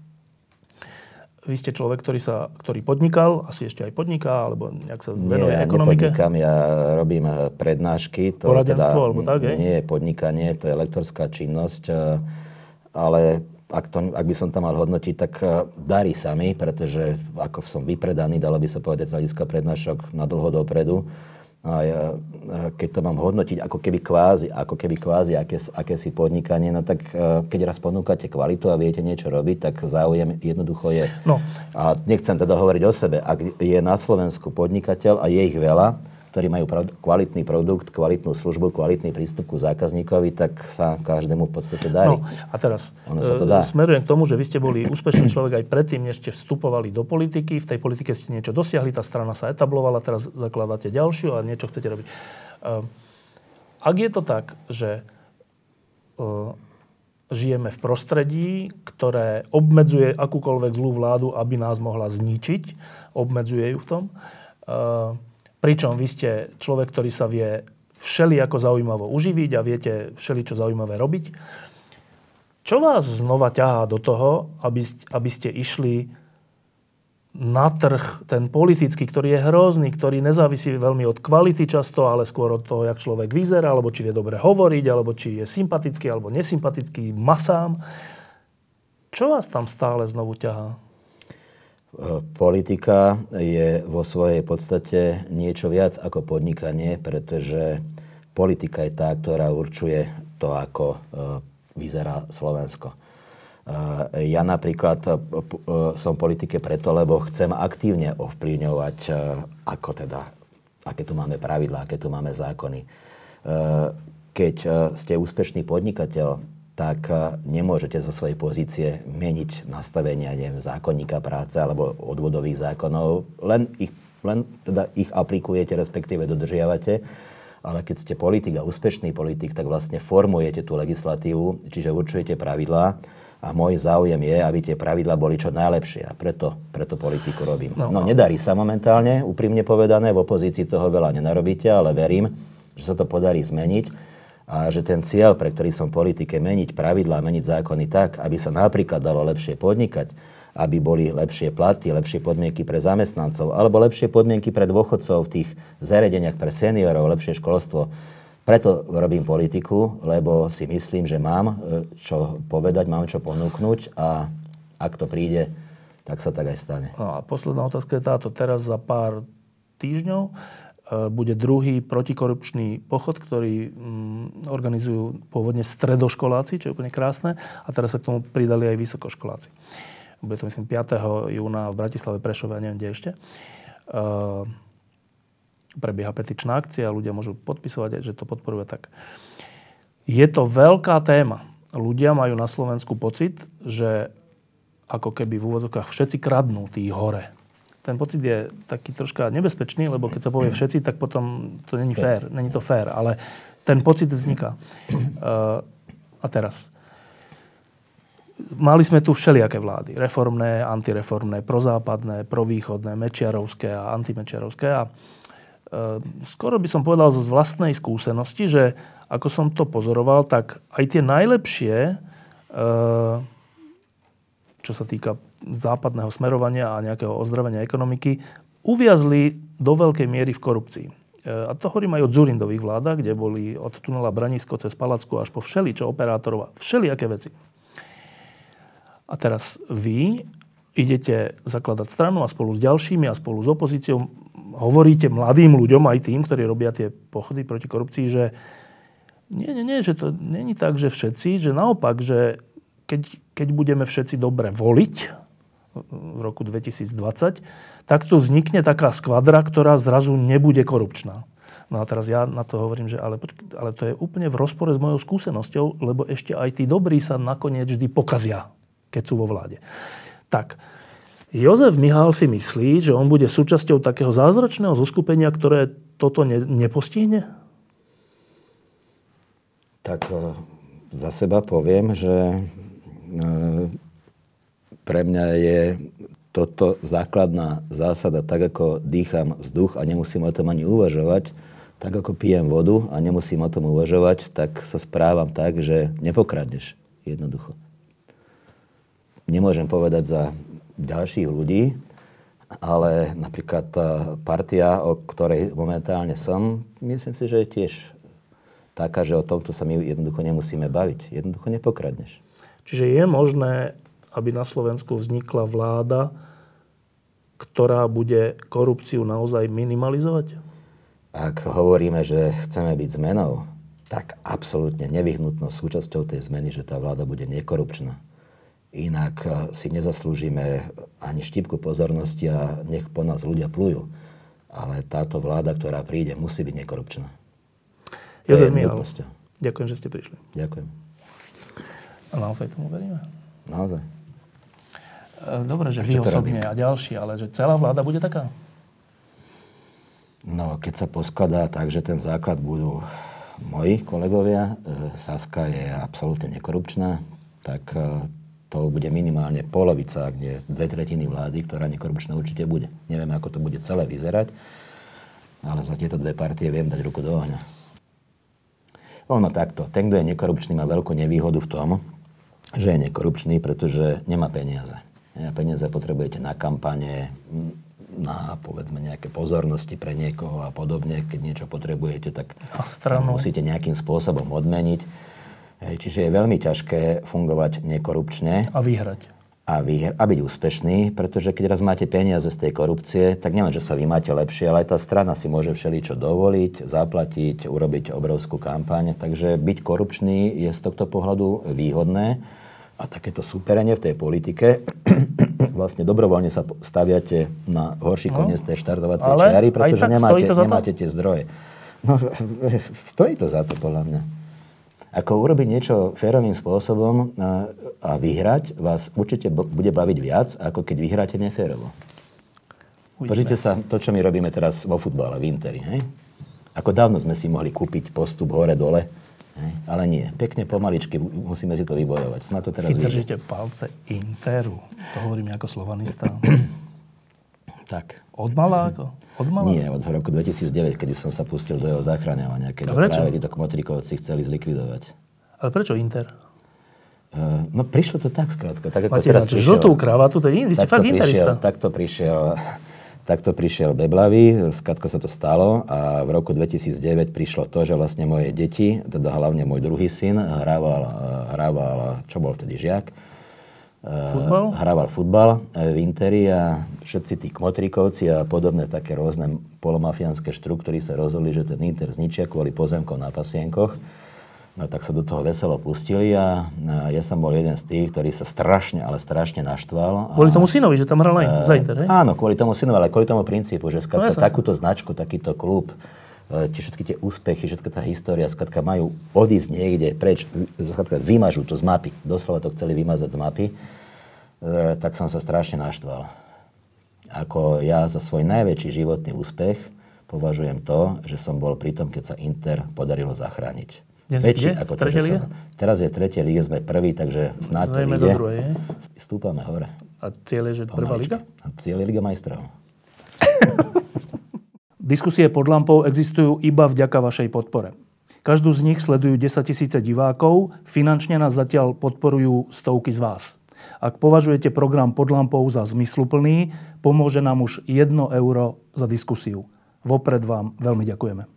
Vy ste človek, ktorý, sa, ktorý podnikal, asi ešte aj podniká, alebo nejak sa venuje nie, ja ekonomike? nepodnikám, ja robím e, prednášky. To Poradenstvo, teda, alebo tak, Nie je podnikanie, to je lektorská činnosť, e, ale ak, to, ak by som to mal hodnotiť, tak uh, darí sa mi, pretože ako som vypredaný, dalo by sa povedať z hľadiska prednášok na dlho dopredu. Ja, keď to mám hodnotiť ako keby kvázi, ako keby kvázi aké, akési podnikanie, no tak uh, keď raz ponúkate kvalitu a viete niečo robiť, tak záujem jednoducho je. No. A nechcem teda hovoriť o sebe. Ak je na Slovensku podnikateľ a je ich veľa, ktorí majú kvalitný produkt, kvalitnú službu, kvalitný prístup ku zákazníkovi, tak sa každému v podstate darí. No, a teraz ono sa to dá. E, smerujem k tomu, že vy ste boli úspešný človek aj predtým, než ste vstupovali do politiky. V tej politike ste niečo dosiahli, tá strana sa etablovala, teraz zakladáte ďalšiu a niečo chcete robiť. E, ak je to tak, že e, žijeme v prostredí, ktoré obmedzuje akúkoľvek zlú vládu, aby nás mohla zničiť, obmedzuje ju v tom, Pričom vy ste človek, ktorý sa vie všeli ako zaujímavo uživiť a viete všeli čo zaujímavé robiť. Čo vás znova ťahá do toho, aby, aby ste išli na trh, ten politický, ktorý je hrozný, ktorý nezávisí veľmi od kvality často, ale skôr od toho, jak človek vyzerá, alebo či vie dobre hovoriť, alebo či je sympatický alebo nesympatický masám. Čo vás tam stále znovu ťahá? Politika je vo svojej podstate niečo viac ako podnikanie, pretože politika je tá, ktorá určuje to, ako e, vyzerá Slovensko. E, ja napríklad e, som v politike preto, lebo chcem aktívne ovplyvňovať, ako teda, aké tu máme pravidlá, aké tu máme zákony. Keď ste úspešný podnikateľ, tak eh, nemôžete zo svojej pozície meniť nastavenia neviem, zákonníka práce alebo odvodových zákonov. Len ich, len teda ich aplikujete, respektíve dodržiavate. Ale keď ste politik a úspešný politik, tak vlastne formujete tú legislatívu, čiže určujete pravidlá. A môj záujem je, aby tie pravidlá boli čo najlepšie. A preto, preto politiku robím. No, no nedarí sa momentálne, úprimne povedané. V opozícii toho veľa nenarobíte, ale verím, že sa to podarí zmeniť a že ten cieľ, pre ktorý som v politike, meniť pravidlá, meniť zákony tak, aby sa napríklad dalo lepšie podnikať, aby boli lepšie platy, lepšie podmienky pre zamestnancov, alebo lepšie podmienky pre dôchodcov v tých zariadeniach pre seniorov, lepšie školstvo. Preto robím politiku, lebo si myslím, že mám e, čo povedať, mám čo ponúknuť a ak to príde, tak sa tak aj stane. A posledná otázka je táto. Teraz za pár týždňov bude druhý protikorupčný pochod, ktorý mm, organizujú pôvodne stredoškoláci, čo je úplne krásne. A teraz sa k tomu pridali aj vysokoškoláci. Bude to, myslím, 5. júna v Bratislave, Prešove a neviem, kde ešte. E, prebieha petičná akcia, ľudia môžu podpisovať, že to podporujú tak. Je to veľká téma. Ľudia majú na Slovensku pocit, že ako keby v úvodzokách všetci kradnú tí hore ten pocit je taký troška nebezpečný, lebo keď sa povie všetci, tak potom to není fér. Není to fér, ale ten pocit vzniká. Uh, a teraz. Mali sme tu všelijaké vlády. Reformné, antireformné, prozápadné, provýchodné, mečiarovské a antimečiarovské. A uh, skoro by som povedal zo vlastnej skúsenosti, že ako som to pozoroval, tak aj tie najlepšie, uh, čo sa týka západného smerovania a nejakého ozdravenia ekonomiky uviazli do veľkej miery v korupcii. E, a to hovorím aj o Zurindových vládach, kde boli od tunela Branisko cez Palacku až po všeličo operátorov a všelijaké veci. A teraz vy idete zakladať stranu a spolu s ďalšími a spolu s opozíciou hovoríte mladým ľuďom, aj tým, ktorí robia tie pochody proti korupcii, že nie, nie, nie, že to není tak, že všetci, že naopak, že keď, keď budeme všetci dobre voliť, v roku 2020, tak tu vznikne taká skvadra, ktorá zrazu nebude korupčná. No a teraz ja na to hovorím, že ale, ale to je úplne v rozpore s mojou skúsenosťou, lebo ešte aj tí dobrí sa nakoniec vždy pokazia, keď sú vo vláde. Tak, Jozef Mihál si myslí, že on bude súčasťou takého zázračného zoskupenia, ktoré toto ne, nepostihne? Tak e, za seba poviem, že e, pre mňa je toto základná zásada, tak ako dýcham vzduch a nemusím o tom ani uvažovať, tak ako pijem vodu a nemusím o tom uvažovať, tak sa správam tak, že nepokradneš jednoducho. Nemôžem povedať za ďalších ľudí, ale napríklad tá partia, o ktorej momentálne som, myslím si, že je tiež taká, že o tomto sa my jednoducho nemusíme baviť. Jednoducho nepokradneš. Čiže je možné, aby na Slovensku vznikla vláda, ktorá bude korupciu naozaj minimalizovať? ak hovoríme, že chceme byť zmenou, tak absolútne nevyhnutnou súčasťou tej zmeny, že tá vláda bude nekorupčná. Inak eh, si nezaslúžime ani štipku pozornosti a nech po nás ľudia plujú. Ale táto vláda, ktorá príde, musí byť nekorupčná. Jozef Mihal, ďakujem, že ste prišli. Ďakujem. A naozaj tomu veríme? Naozaj. Eh, dobre, že vy osobne a ďalší, ale že celá vláda bude taká? No, keď sa poskladá tak, že ten základ budú moji kolegovia, e, Saska je absolútne nekorupčná, tak e, to bude minimálne polovica, kde dve tretiny vlády, ktorá nekorupčná určite bude. Neviem, ako to bude celé vyzerať, ale za tieto dve partie viem dať ruku do ohňa. Ono takto. Ten, kto je nekorupčný, má veľkú nevýhodu v tom, že je nekorupčný, pretože nemá peniaze. Peniaze potrebujete na kampane, na povedzme nejaké pozornosti pre niekoho a podobne. Keď niečo potrebujete, tak sa musíte nejakým spôsobom odmeniť. Čiže je veľmi ťažké fungovať nekorupčne. A vyhrať. A, vyhr- a byť úspešný, pretože keď raz máte peniaze z tej korupcie, tak nielen, že sa vy máte lepšie, ale aj tá strana si môže všeličo dovoliť, zaplatiť, urobiť obrovskú kampaň. Takže byť korupčný je z tohto pohľadu výhodné. A takéto súperenie v tej politike vlastne dobrovoľne sa staviate na horší no, koniec tej štartovacej ale čiary, pretože nemáte, nemáte tie zdroje. No, stojí to za to, podľa mňa. Ako urobiť niečo férovým spôsobom a, a vyhrať vás určite bude baviť viac, ako keď vyhráte neférovo. Pozrite sa, to, čo my robíme teraz vo futbale, v Interi. Hej? Ako dávno sme si mohli kúpiť postup hore-dole, Hej. Ale nie. Pekne pomaličky musíme si to vybojovať. Snad to teraz Vydržíte palce Interu. To hovorím ako slovanista. tak. Od malá ako? Od malá? Nie, od roku 2009, kedy som sa pustil do jeho záchraňovania, keď práve títo kmotrikovci chceli zlikvidovať. Ale prečo Inter? Uh, no prišlo to tak skrátka. Tak ako Máte teraz prišiel, žltú kravatu, to je, vy ste fakt interista. Takto prišiel Takto prišiel Beblavy, skratka sa to stalo a v roku 2009 prišlo to, že vlastne moje deti, teda hlavne môj druhý syn, hrával, hrával čo bol vtedy žiak, Futbal? Hrával futbal v Interi a všetci tí kmotrikovci a podobné také rôzne polomafiánske štruktúry sa rozhodli, že ten Inter zničia kvôli pozemkom na pasienkoch. No tak sa do toho veselo pustili a, ja som bol jeden z tých, ktorý sa strašne, ale strašne naštval. Kvôli tomu synovi, že tam hral aj uh, za Inter, hej? Áno, kvôli tomu synovi, ale kvôli tomu princípu, že skratka no, takúto značku, takýto klub, uh, tie všetky tie úspechy, všetka tá história, skratka majú odísť niekde preč, skratka vymažú to z mapy, doslova to chceli vymazať z mapy, uh, tak som sa strašne naštval. Ako ja za svoj najväčší životný úspech považujem to, že som bol pri tom, keď sa Inter podarilo zachrániť. Dnes väčší kde? ako to, som, Teraz je tretie lige, sme prvý, takže snáď to ide. do druhej. Stúpame hore. A cieľ je, že prvá liga? A cieľ je Liga majstrov. Diskusie pod lampou existujú iba vďaka vašej podpore. Každú z nich sledujú 10 tisíce divákov, finančne nás zatiaľ podporujú stovky z vás. Ak považujete program pod lampou za zmysluplný, pomôže nám už 1 euro za diskusiu. Vopred vám veľmi ďakujeme.